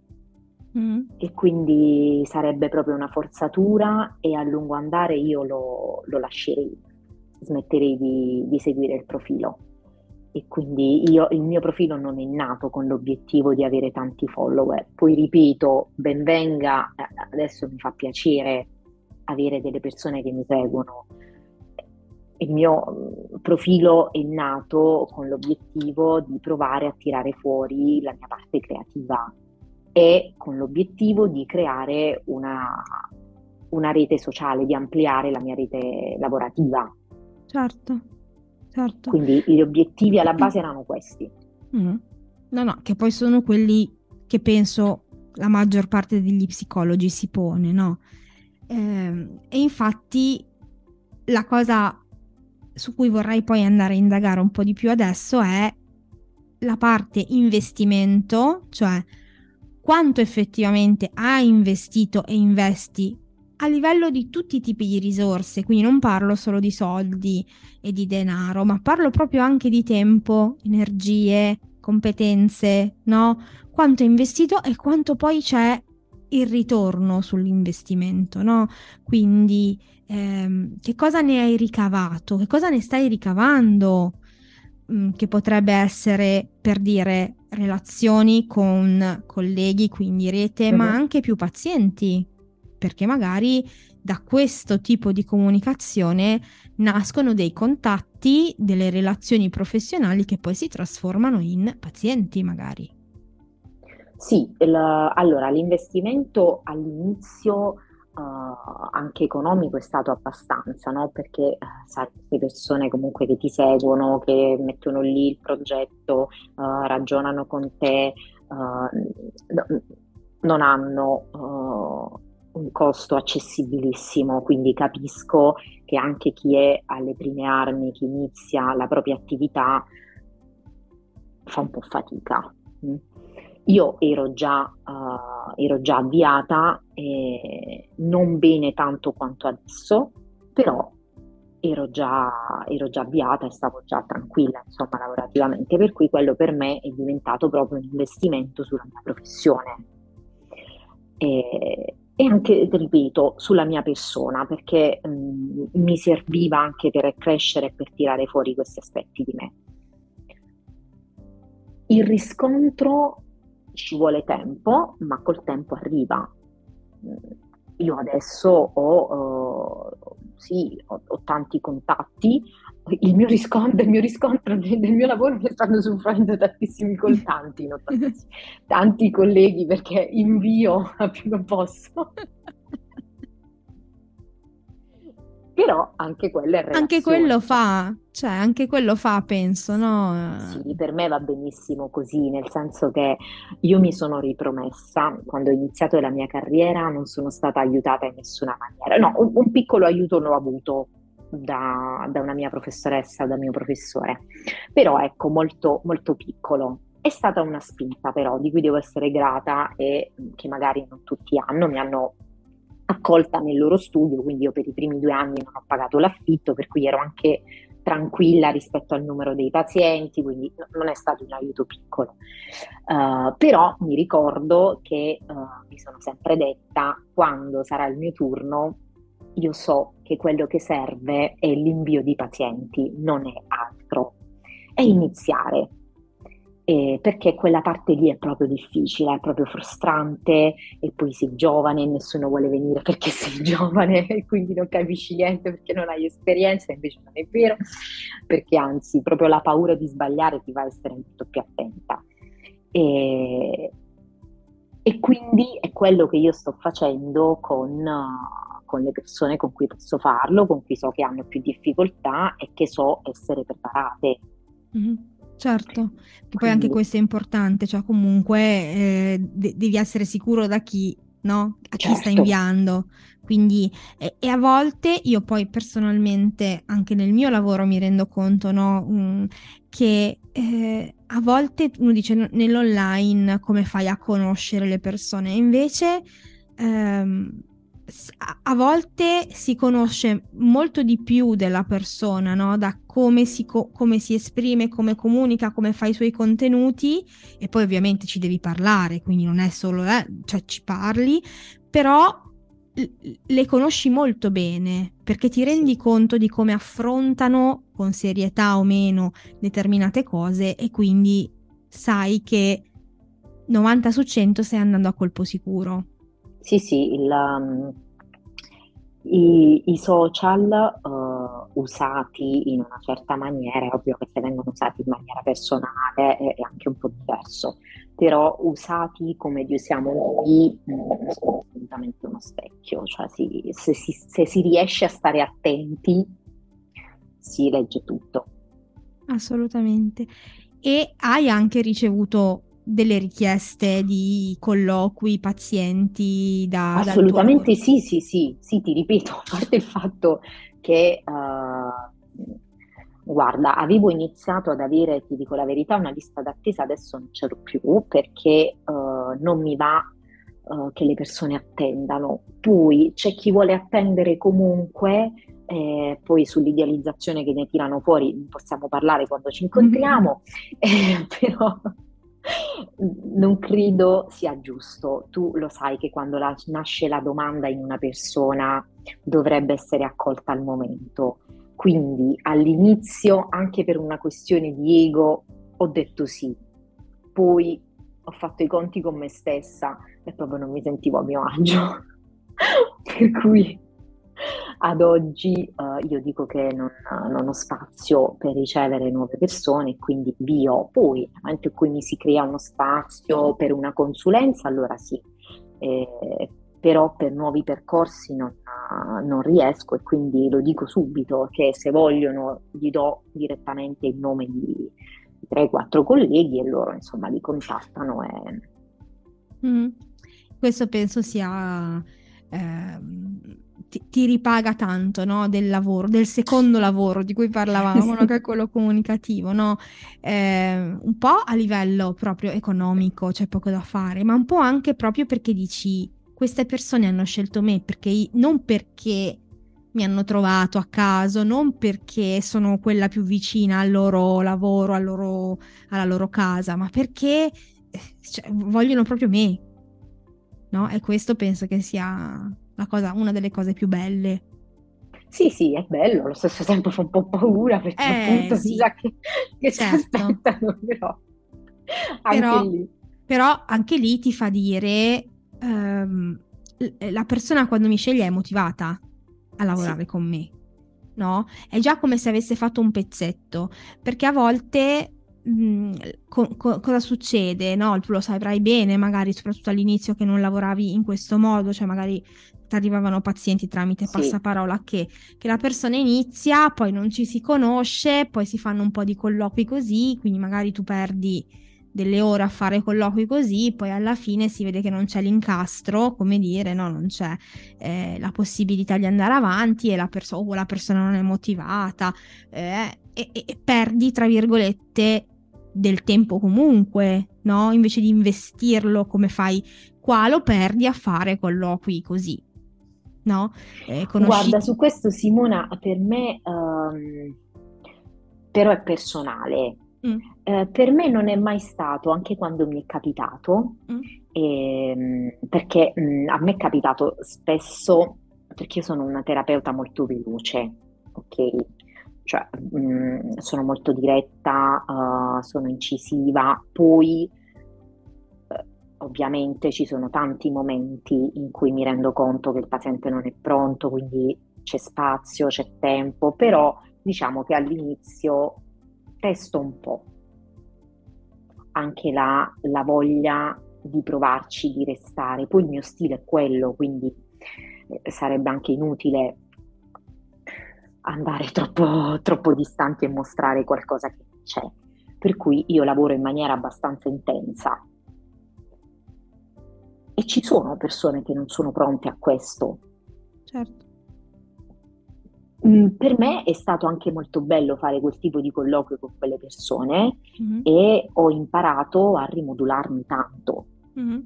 Mm. E quindi sarebbe proprio una forzatura e a lungo andare io lo, lo lascerei, smetterei di, di, seguire il profilo. E quindi io, il mio profilo non è nato con l'obiettivo di avere tanti follower. Poi ripeto, ben venga, eh, adesso mi fa piacere avere delle persone che mi seguono. Il mio mm, profilo è nato con l'obiettivo di provare a tirare fuori la mia parte creativa e con l'obiettivo di creare una, una rete sociale, di ampliare la mia rete lavorativa. Certo, certo. Quindi gli obiettivi alla base erano questi. Mm. No, no, che poi sono quelli che penso la maggior parte degli psicologi si pone, no? Eh, e infatti la cosa su cui vorrei poi andare a indagare un po' di più adesso è la parte investimento, cioè quanto effettivamente hai investito e investi a livello di tutti i tipi di risorse, quindi non parlo solo di soldi e di denaro, ma parlo proprio anche di tempo, energie, competenze, no? Quanto hai investito e quanto poi c'è il ritorno sull'investimento, no? Quindi ehm, che cosa ne hai ricavato? Che cosa ne stai ricavando? Mm, che potrebbe essere per dire relazioni con colleghi, quindi rete, uh-huh. ma anche più pazienti, perché magari da questo tipo di comunicazione nascono dei contatti, delle relazioni professionali che poi si trasformano in pazienti magari. Sì, il, allora l'investimento all'inizio uh, anche economico è stato abbastanza, no? perché uh, sai, le persone comunque che ti seguono, che mettono lì il progetto, uh, ragionano con te, no, non hanno un costo accessibilissimo, quindi capisco che anche chi è alle prime armi, chi inizia la propria attività, fa un po' fatica. Mm. Io ero già, uh, ero già avviata, eh, non bene tanto quanto adesso, però ero già, ero già avviata e stavo già tranquilla, insomma, lavorativamente, per cui quello per me è diventato proprio un investimento sulla mia professione. E, e anche, ripeto, sulla mia persona, perché mm, mi serviva anche per crescere e per tirare fuori questi aspetti di me. Il riscontro ci vuole tempo, ma col tempo arriva. Io adesso ho, uh, sì, ho, ho, tanti contatti, il mio riscontro, il mio riscontro <laughs> del, del mio lavoro mi stanno soffrendo tantissimi contanti, <laughs> no? tanti colleghi perché invio a più non posso. <laughs> però anche quello è relazione. Anche quello fa, cioè anche quello fa, penso, no? Sì, per me va benissimo così, nel senso che io mi sono ripromessa, quando ho iniziato la mia carriera non sono stata aiutata in nessuna maniera, no, un, un piccolo aiuto l'ho avuto da, da, una mia professoressa, da mio professore, però ecco, molto, molto piccolo. È stata una spinta però di cui devo essere grata e che magari non tutti hanno, mi hanno accolta nel loro studio, quindi io per i primi due anni non ho pagato l'affitto, per cui ero anche tranquilla rispetto al numero dei pazienti, quindi non è stato un aiuto piccolo. Uh, però mi ricordo che uh, mi sono sempre detta, quando sarà il mio turno, io so che quello che serve è l'invio di pazienti, non è altro. È iniziare, eh, perché quella parte lì è proprio difficile, è proprio frustrante e poi sei giovane e nessuno vuole venire perché <laughs> sei giovane e quindi non capisci niente perché non hai esperienza, invece non è vero, perché anzi proprio la paura di sbagliare ti fa essere molto più attenta. E, e quindi è quello che io sto facendo con, con le persone con cui posso farlo, con cui so che hanno più difficoltà e che so essere preparate. Mm-hmm. Certo, che poi anche questo è importante, cioè comunque eh, de- devi essere sicuro da chi, no? A chi certo. sta inviando. Quindi, e, e, a volte io poi personalmente, anche nel mio lavoro, mi rendo conto, no? Mm, che eh, a volte uno dice nell'online come fai a conoscere le persone, invece... Ehm, a volte si conosce molto di più della persona, no? da come si, co- come si, esprime, come comunica, come fa i suoi contenuti e poi ovviamente ci devi parlare, quindi non è solo, eh, cioè ci parli, però le conosci molto bene perché ti rendi conto di come affrontano con serietà o meno determinate cose e quindi sai che 90 su 100 stai andando a colpo sicuro. Sì, sì, il, um, i, i, social uh, usati in una certa maniera, è ovvio che se vengono usati in maniera personale è, è anche un po' diverso, però usati come li usiamo noi mm, sono assolutamente uno specchio, cioè si, se, si, se si riesce a stare attenti si legge tutto. Assolutamente. E hai anche ricevuto delle richieste di colloqui, pazienti da... Assolutamente sì, sì, sì, sì, ti ripeto, <laughs> a parte il fatto che, uh, guarda, avevo iniziato ad avere, ti dico la verità, una lista d'attesa, adesso non ce l'ho più perché uh, non mi va uh, che le persone attendano. Poi c'è chi vuole attendere comunque, eh, poi sull'idealizzazione che ne tirano fuori possiamo parlare quando ci incontriamo, mm-hmm. <laughs> eh, però non credo sia giusto. Tu lo sai che quando la, nasce la domanda in una persona dovrebbe essere accolta al momento. Quindi all'inizio, anche per una questione di ego, ho detto sì. Poi ho fatto i conti con me stessa e proprio non mi sentivo a mio agio. <laughs> per cui ad oggi uh, io dico che non, non, ho spazio per ricevere nuove persone, quindi vio. Poi, in cui mi si crea uno spazio per una consulenza, allora sì, eh, però per nuovi percorsi non, non, riesco e quindi lo dico subito che se vogliono gli do direttamente il nome di 3-4 colleghi e loro insomma li contattano. E... Mm. Questo penso sia... Ehm ti, ti ripaga tanto no? del lavoro, del secondo lavoro di cui parlavamo, no? <laughs> che è quello comunicativo, no? eh, un po' a livello proprio economico c'è poco da fare, ma un po' anche proprio perché dici queste persone hanno scelto me perché non perché mi hanno trovato a caso, non perché sono quella più vicina al loro lavoro, al loro, alla loro casa, ma perché eh, cioè, vogliono proprio me. No? E questo penso che sia cosa, una delle cose più belle. Sì, sì, è bello, allo stesso tempo fa un po' paura perché eh, appunto sì. si sa che, che certo. ci aspettano, però anche però, lì. Però anche lì ti fa dire um, la persona quando mi sceglie è motivata a lavorare sì. con me, no? È già come se avesse fatto un pezzetto, perché a volte Mm, co- co- cosa succede, no? Tu lo saprai bene, magari soprattutto all'inizio che non lavoravi in questo modo, cioè magari ti arrivavano pazienti tramite sì. passaparola che, che, la persona inizia, poi non ci si conosce, poi si fanno un po' di colloqui così, quindi magari tu perdi delle ore a fare colloqui così, poi alla fine si vede che non c'è l'incastro, come dire, no, non c'è eh, la possibilità di andare avanti e la, perso- o la persona non è motivata eh, e, e perdi, tra virgolette, del tempo comunque, no? Invece di investirlo come fai qua, lo perdi a fare colloqui così, no? Eh, conosci... Guarda, su questo Simona, per me um, però è personale. Mm. Eh, per me non è mai stato, anche quando mi è capitato, mm. eh, perché mh, mm, a me è capitato spesso, perché io sono una terapeuta molto veloce, ok? Cioè, mh, mm, sono molto diretta, uh, sono incisiva, poi ovviamente ci sono tanti momenti in cui mi rendo conto che il paziente non è pronto, quindi c'è spazio, c'è tempo, però diciamo che all'inizio testo un po' anche la, la voglia di provarci, di restare. Poi il mio stile è quello, quindi eh, sarebbe anche inutile andare troppo, troppo distanti e mostrare qualcosa che c'è. Per cui io lavoro in maniera abbastanza intensa. E ci sono persone che non sono pronte a questo. Certo. Mm, per me è stato anche molto bello fare quel tipo di colloquio con quelle persone mm-hmm. e ho imparato a rimodularmi tanto. Mm-hmm.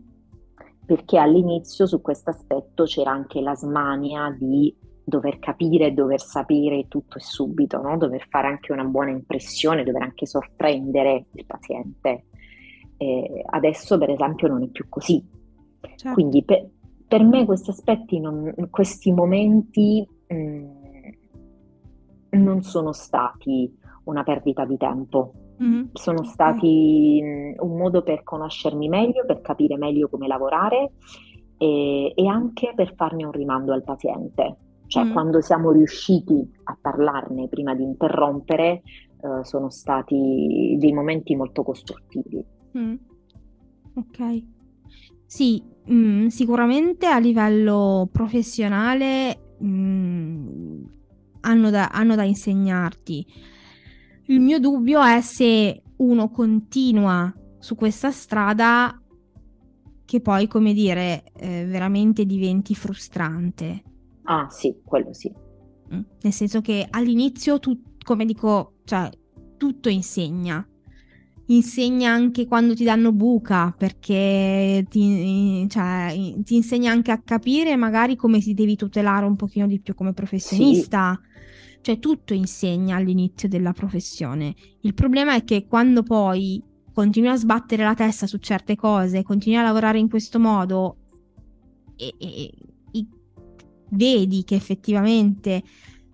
Perché all'inizio su questo aspetto c'era anche la smania di dover capire, dover sapere tutto e subito, no? dover fare anche una buona impressione, dover anche sorprendere il paziente. Eh, adesso, per esempio, non è più così. Certo. Quindi per, per, me questi aspetti, non, questi momenti mh, mm, non sono stati una perdita di tempo. Mm-hmm. Sono stati mm, un modo per conoscermi meglio, per capire meglio come lavorare e, e anche per farmi un rimando al paziente. Cioè, mm. quando siamo riusciti a parlarne prima di interrompere, uh, sono stati dei momenti molto costruttivi. Mm. Ok. Sì, mm, sicuramente a livello professionale mm, hanno da, hanno da insegnarti. Il mio dubbio è se uno continua su questa strada che poi, come dire, eh, veramente diventi frustrante. Ah, sì, quello sì. Mm. Nel senso che all'inizio, tu, come dico, cioè, tutto insegna. Insegna anche quando ti danno buca, perché ti, cioè, ti insegna anche a capire magari come si devi tutelare un pochino di più come professionista. Sì cioè tutto insegna all'inizio della professione. Il problema è che quando poi continui a sbattere la testa su certe cose, continui a lavorare in questo modo e, e, e vedi che effettivamente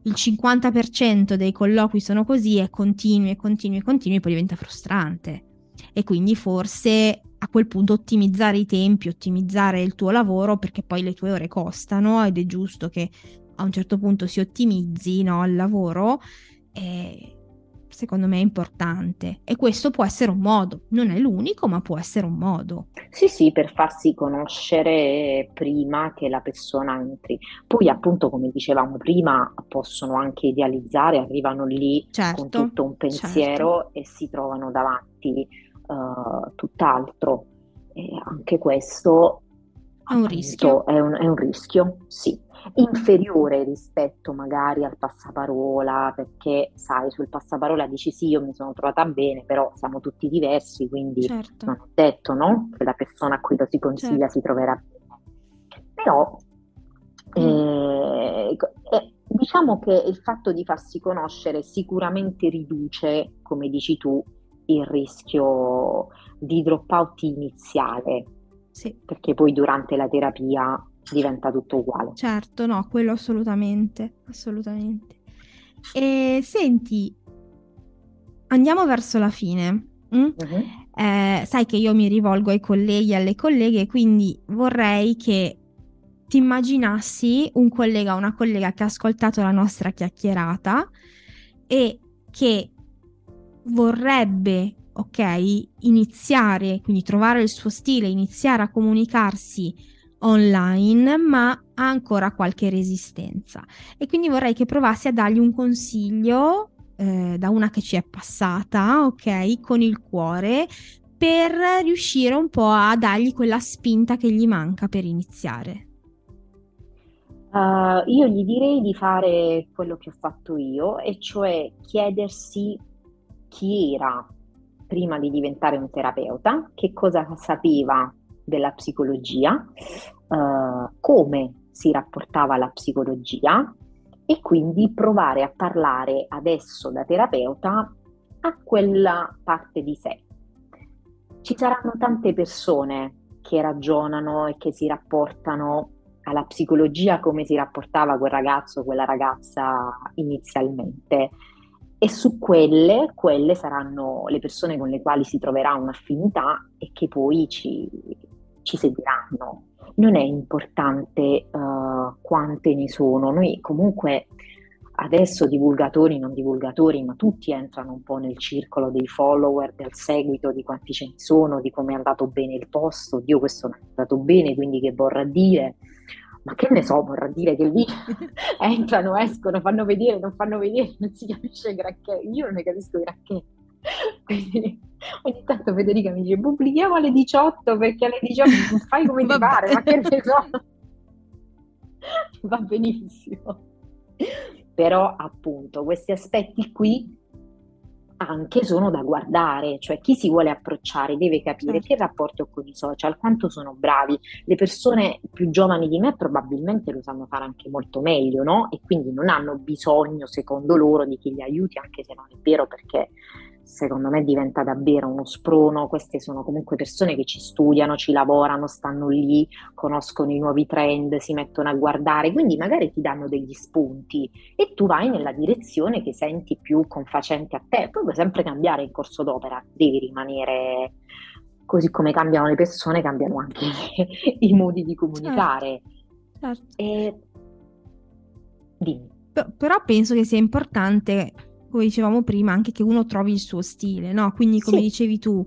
il 50% dei colloqui sono così e continui e continui e continui, poi diventa frustrante. E quindi forse a quel punto ottimizzare i tempi, ottimizzare il tuo lavoro, perché poi le tue ore costano ed è giusto che a un certo punto si ottimizzi no, il lavoro, eh, secondo me è importante. E questo può essere un modo, non è l'unico, ma può essere un modo. Sì, sì, per farsi conoscere prima che la persona entri. Poi, appunto, come dicevamo prima, possono anche idealizzare, arrivano lì certo, con tutto un pensiero certo. e si trovano davanti uh, tutt'altro. E anche questo è un appunto, rischio. È un, è un rischio, sì inferiore rispetto magari al passaparola, perché sai, sul passaparola dici sì, io mi sono trovata bene, però siamo tutti diversi, quindi certo. non è detto no? che la persona a cui lo si consiglia certo. si troverà bene. Però mm. eh, eh, diciamo che il fatto di farsi conoscere sicuramente riduce, come dici tu, il rischio di dropout iniziale. Sì. Perché poi durante la terapia diventa tutto uguale. Certo, no, quello assolutamente, assolutamente. E senti, andiamo verso la fine. Mm? Uh-huh. Eh, sai che io mi rivolgo ai colleghi e alle colleghe, quindi vorrei che ti immaginassi un collega o una collega che ha ascoltato la nostra chiacchierata e che vorrebbe, ok, iniziare, quindi trovare il suo stile, iniziare a comunicarsi online, ma ha ancora qualche resistenza. E quindi vorrei che provassi a dargli un consiglio eh, da una che ci è passata, ok, con il cuore, per riuscire un po' a dargli quella spinta che gli manca per iniziare. Uh, io gli direi di fare quello che ho fatto io, e cioè chiedersi chi era prima di diventare un terapeuta, che cosa sapeva della psicologia, uh, come si rapportava alla psicologia e quindi provare a parlare adesso da terapeuta a quella parte di sé. Ci saranno tante persone che ragionano e che si rapportano alla psicologia come si rapportava quel ragazzo o quella ragazza inizialmente e su quelle, quelle saranno le persone con le quali si troverà un'affinità e che poi ci, ci seguiranno. Non è importante uh, quante ne sono, noi comunque adesso divulgatori, non divulgatori, ma tutti entrano un po' nel circolo dei follower, del seguito, di quanti ce ne sono, di come è andato bene il posto, Dio questo non è andato bene, quindi che vorrà dire? Ma che ne so, vorrà dire che lì <laughs> entrano, escono, fanno vedere, non fanno vedere, non si capisce granché, io non ne capisco granché. <laughs> Quindi ogni tanto Federica mi dice pubblichiamo alle 18 perché alle 18 fai come ti pare, ma che ne so. <laughs> Va benissimo. Però appunto questi aspetti qui anche sono da guardare, cioè chi si vuole approcciare deve capire certo. che rapporto ho con i social, quanto sono bravi. Le persone più giovani di me probabilmente lo sanno fare anche molto meglio, no? E quindi non hanno bisogno, secondo loro, di chi li aiuti, anche se non è vero perché secondo me diventa davvero uno sprono. Queste sono comunque persone che ci studiano, ci lavorano, stanno lì, conoscono i nuovi trend, si mettono a guardare, quindi magari ti danno degli spunti e tu vai nella direzione che senti più confacente a te. Poi puoi sempre cambiare in corso d'opera, devi rimanere così come cambiano le persone, cambiano anche <laughs> i modi di comunicare. Certo. certo. E... Dimmi. P- però penso che sia importante come dicevamo prima, anche che uno trovi il suo stile, no? Quindi, come sì. dicevi tu,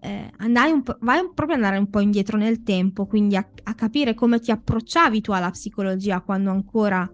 eh, andai un po', vai proprio andare un po' indietro nel tempo, quindi a, a, capire come ti approcciavi tu alla psicologia quando ancora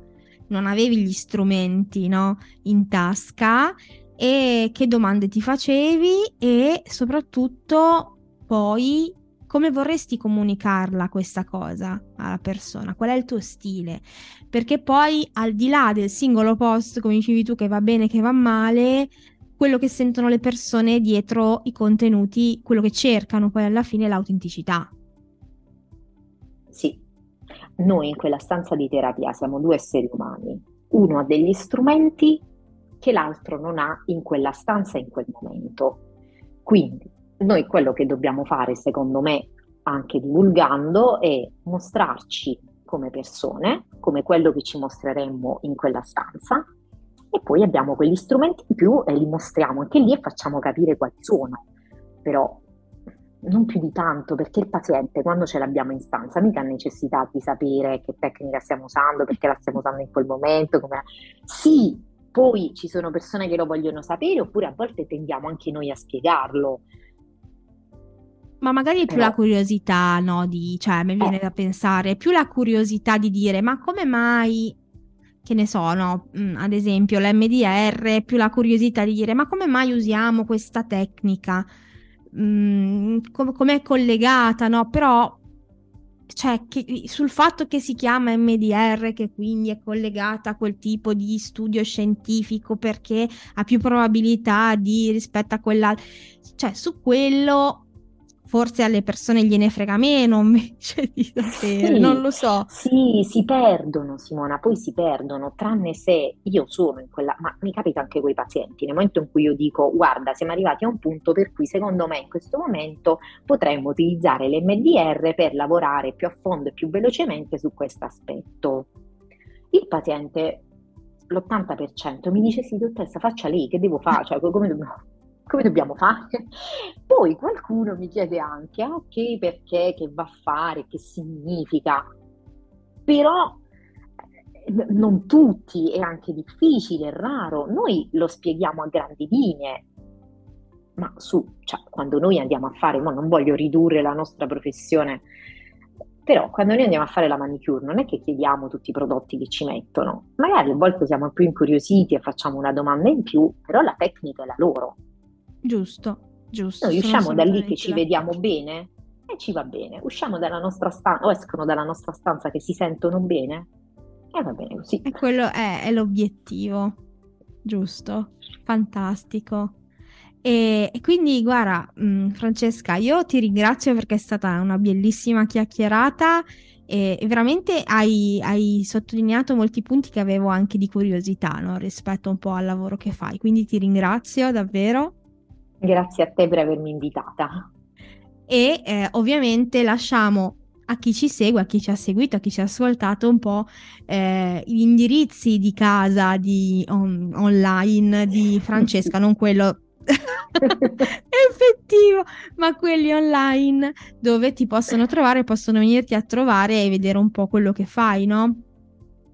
non avevi gli strumenti, no? In tasca e che domande ti facevi e soprattutto poi come vorresti comunicarla questa cosa alla persona? Qual è il tuo stile? Perché poi al di là del singolo post, come dicevi tu, che va bene, che va male, quello che sentono le persone dietro i contenuti, quello che cercano poi alla fine è l'autenticità. Sì, noi in quella stanza di terapia siamo due esseri umani. Uno ha degli strumenti che l'altro non ha in quella stanza in quel momento. Quindi noi quello che dobbiamo fare, secondo me, anche divulgando, è mostrarci come persone, come quello che ci mostreremmo in quella stanza, e poi abbiamo quegli strumenti in più e li mostriamo anche lì e facciamo capire quali sono. Però non più di tanto, perché il paziente quando ce l'abbiamo in stanza mica ha necessità di sapere che tecnica stiamo usando, perché la stiamo usando in quel momento. Come... Sì, poi ci sono persone che lo vogliono sapere, oppure a volte tendiamo anche noi a spiegarlo. Ma magari è più la curiosità, no? Di, cioè, mi viene eh. da pensare, è più la curiosità di dire, ma come mai, che ne so, no? Mm, ad esempio, l'MDR, più la curiosità di dire, ma come mai usiamo questa tecnica? Mm, com- com'è collegata, no? Però, cioè, che, sul fatto che si chiama MDR, che quindi è collegata a quel tipo di studio scientifico perché ha più probabilità di rispetto a quella... Cioè, su quello forse alle persone gliene frega meno <laughs> invece di sapere, sì, non lo so. Sì, si perdono Simona, poi si perdono, tranne se io sono in quella, ma mi capita anche con i pazienti, nel momento in cui io dico guarda siamo arrivati a un punto per cui secondo me in questo momento potremmo utilizzare l'MDR per lavorare più a fondo e più velocemente su questo aspetto. Il paziente, l'80% mi dice sì dottoressa faccia lei, che devo fare? Cioè, come dobbiamo come dobbiamo fare? Poi qualcuno mi chiede anche, ah, ok, perché, che va a fare, che significa? Però eh, non tutti, è anche difficile, è raro. Noi lo spieghiamo a grandi linee, ma su, cioè, quando noi andiamo a fare, ma non voglio ridurre la nostra professione Però quando noi andiamo a fare la manicure non è che chiediamo tutti i prodotti che ci mettono, magari a volte siamo più incuriositi e facciamo una domanda in più, però la tecnica è la loro. Giusto, giusto. Noi usciamo da lì che ci vediamo bene e ci va bene, usciamo dalla nostra stanza o escono dalla nostra stanza che si sentono bene e va bene così. E quello è, è l'obiettivo, giusto, fantastico. E, e, quindi, guarda, mh, mm, Francesca, io ti ringrazio perché è stata una bellissima chiacchierata e, e veramente hai, hai, sottolineato molti punti che avevo anche di curiosità no? rispetto un po' al lavoro che fai. Quindi ti ringrazio davvero. Grazie a te per avermi invitata. E eh, ovviamente lasciamo a chi ci segue, a chi ci ha seguito, a chi ci ha ascoltato un po' eh, gli indirizzi di casa di on, online di Francesca, non quello <laughs> effettivo, ma quelli online dove ti possono trovare, possono venirti a trovare e vedere un po' quello che fai, no?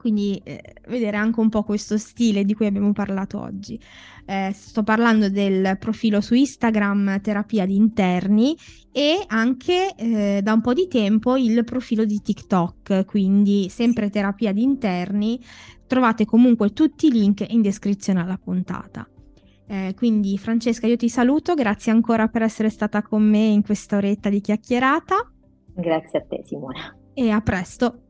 Quindi eh, vedere anche un po' questo stile di cui abbiamo parlato oggi. Eh, sto parlando del profilo su Instagram Terapia di Interni e anche eh, da un po' di tempo il profilo di TikTok, quindi sempre Terapia di Interni. Trovate comunque tutti i link in descrizione alla puntata. Eh, quindi Francesca, io ti saluto, grazie ancora per essere stata con me in questa oretta di chiacchierata. Grazie a te Simona. E a presto.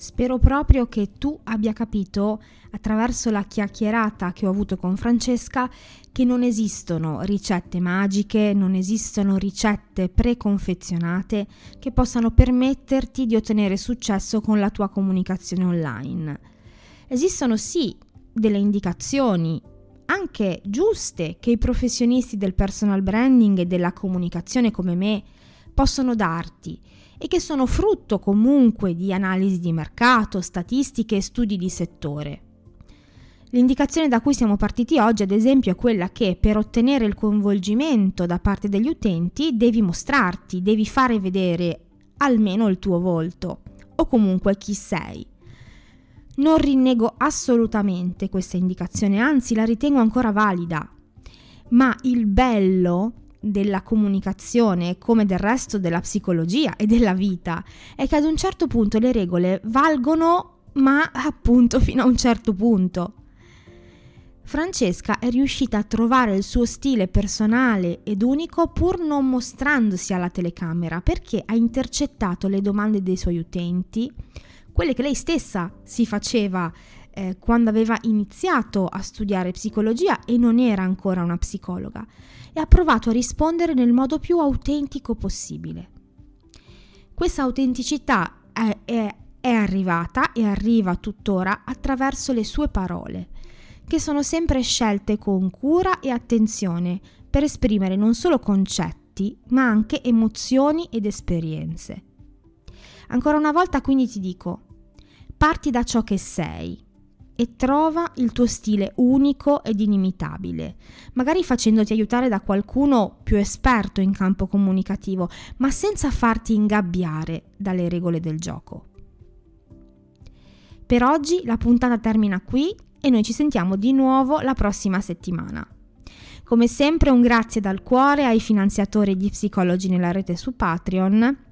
Spero proprio che tu abbia capito, attraverso la chiacchierata che ho avuto con Francesca, che non esistono ricette magiche, non esistono ricette preconfezionate che possano permetterti di ottenere successo con la tua comunicazione online. Esistono sì delle indicazioni anche giuste che i professionisti del personal branding e della comunicazione come me possono darti e che sono frutto comunque di analisi di mercato, statistiche e studi di settore. L'indicazione da cui siamo partiti oggi, ad esempio, è quella che per ottenere il coinvolgimento da parte degli utenti devi mostrarti, devi fare vedere almeno il tuo volto o comunque chi sei. Non rinnego assolutamente questa indicazione, anzi la ritengo ancora valida. Ma il bello della comunicazione, come del resto della psicologia e della vita, è che ad un certo punto le regole valgono, ma appunto <laughs> fino a un certo punto. Francesca è riuscita a trovare il suo stile personale ed unico pur non mostrandosi alla telecamera perché ha intercettato le domande dei suoi utenti, quelle che lei stessa si faceva eh, quando aveva iniziato a studiare psicologia e non era ancora una psicologa, e ha provato a rispondere nel modo più autentico possibile. Questa autenticità è, è, è arrivata e arriva tuttora attraverso le sue parole, che sono sempre scelte con cura e attenzione per esprimere non solo concetti, ma anche emozioni ed esperienze. Ancora una volta quindi ti dico, parti da ciò che sei e trova il tuo stile unico ed inimitabile, magari facendoti aiutare da qualcuno più esperto in campo comunicativo, ma senza farti ingabbiare dalle regole del gioco. Per oggi la puntata termina qui e noi ci sentiamo di nuovo la prossima settimana. Come sempre un grazie dal cuore ai finanziatori di Psicologi nella rete su Patreon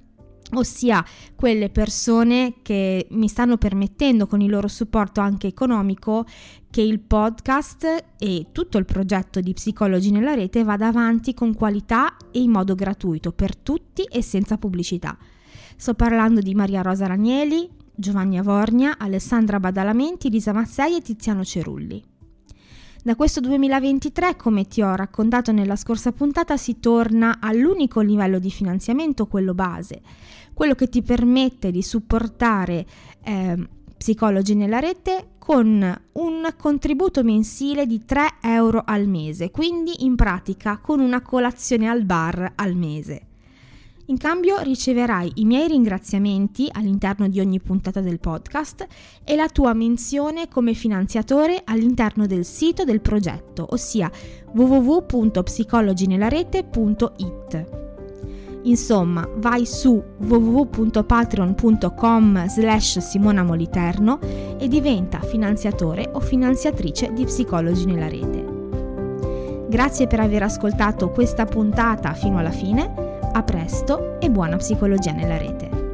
ossia quelle persone che mi stanno permettendo con il loro supporto anche economico che il podcast e tutto il progetto di Psicologi nella rete vada avanti con qualità e in modo gratuito per tutti e senza pubblicità. Sto parlando di Maria Rosa Ranieli, Giovanni Avornia, Alessandra Badalamenti, Lisa Mazzei e Tiziano Cerulli. Da questo 2023, come ti ho raccontato nella scorsa puntata, si torna all'unico livello di finanziamento, quello base, quello che ti permette di supportare eh, psicologi nella rete con un contributo mensile di 3 euro al mese, quindi in pratica con una colazione al bar al mese. In cambio riceverai i miei ringraziamenti all'interno di ogni puntata del podcast e la tua menzione come finanziatore all'interno del sito del progetto, ossia www.psicologinelarete.it. Insomma, vai su www.patreon.com slash Simona Moliterno e diventa finanziatore o finanziatrice di Psicologi nella Rete. Grazie per aver ascoltato questa puntata fino alla fine A presto e buona psicologia nella rete.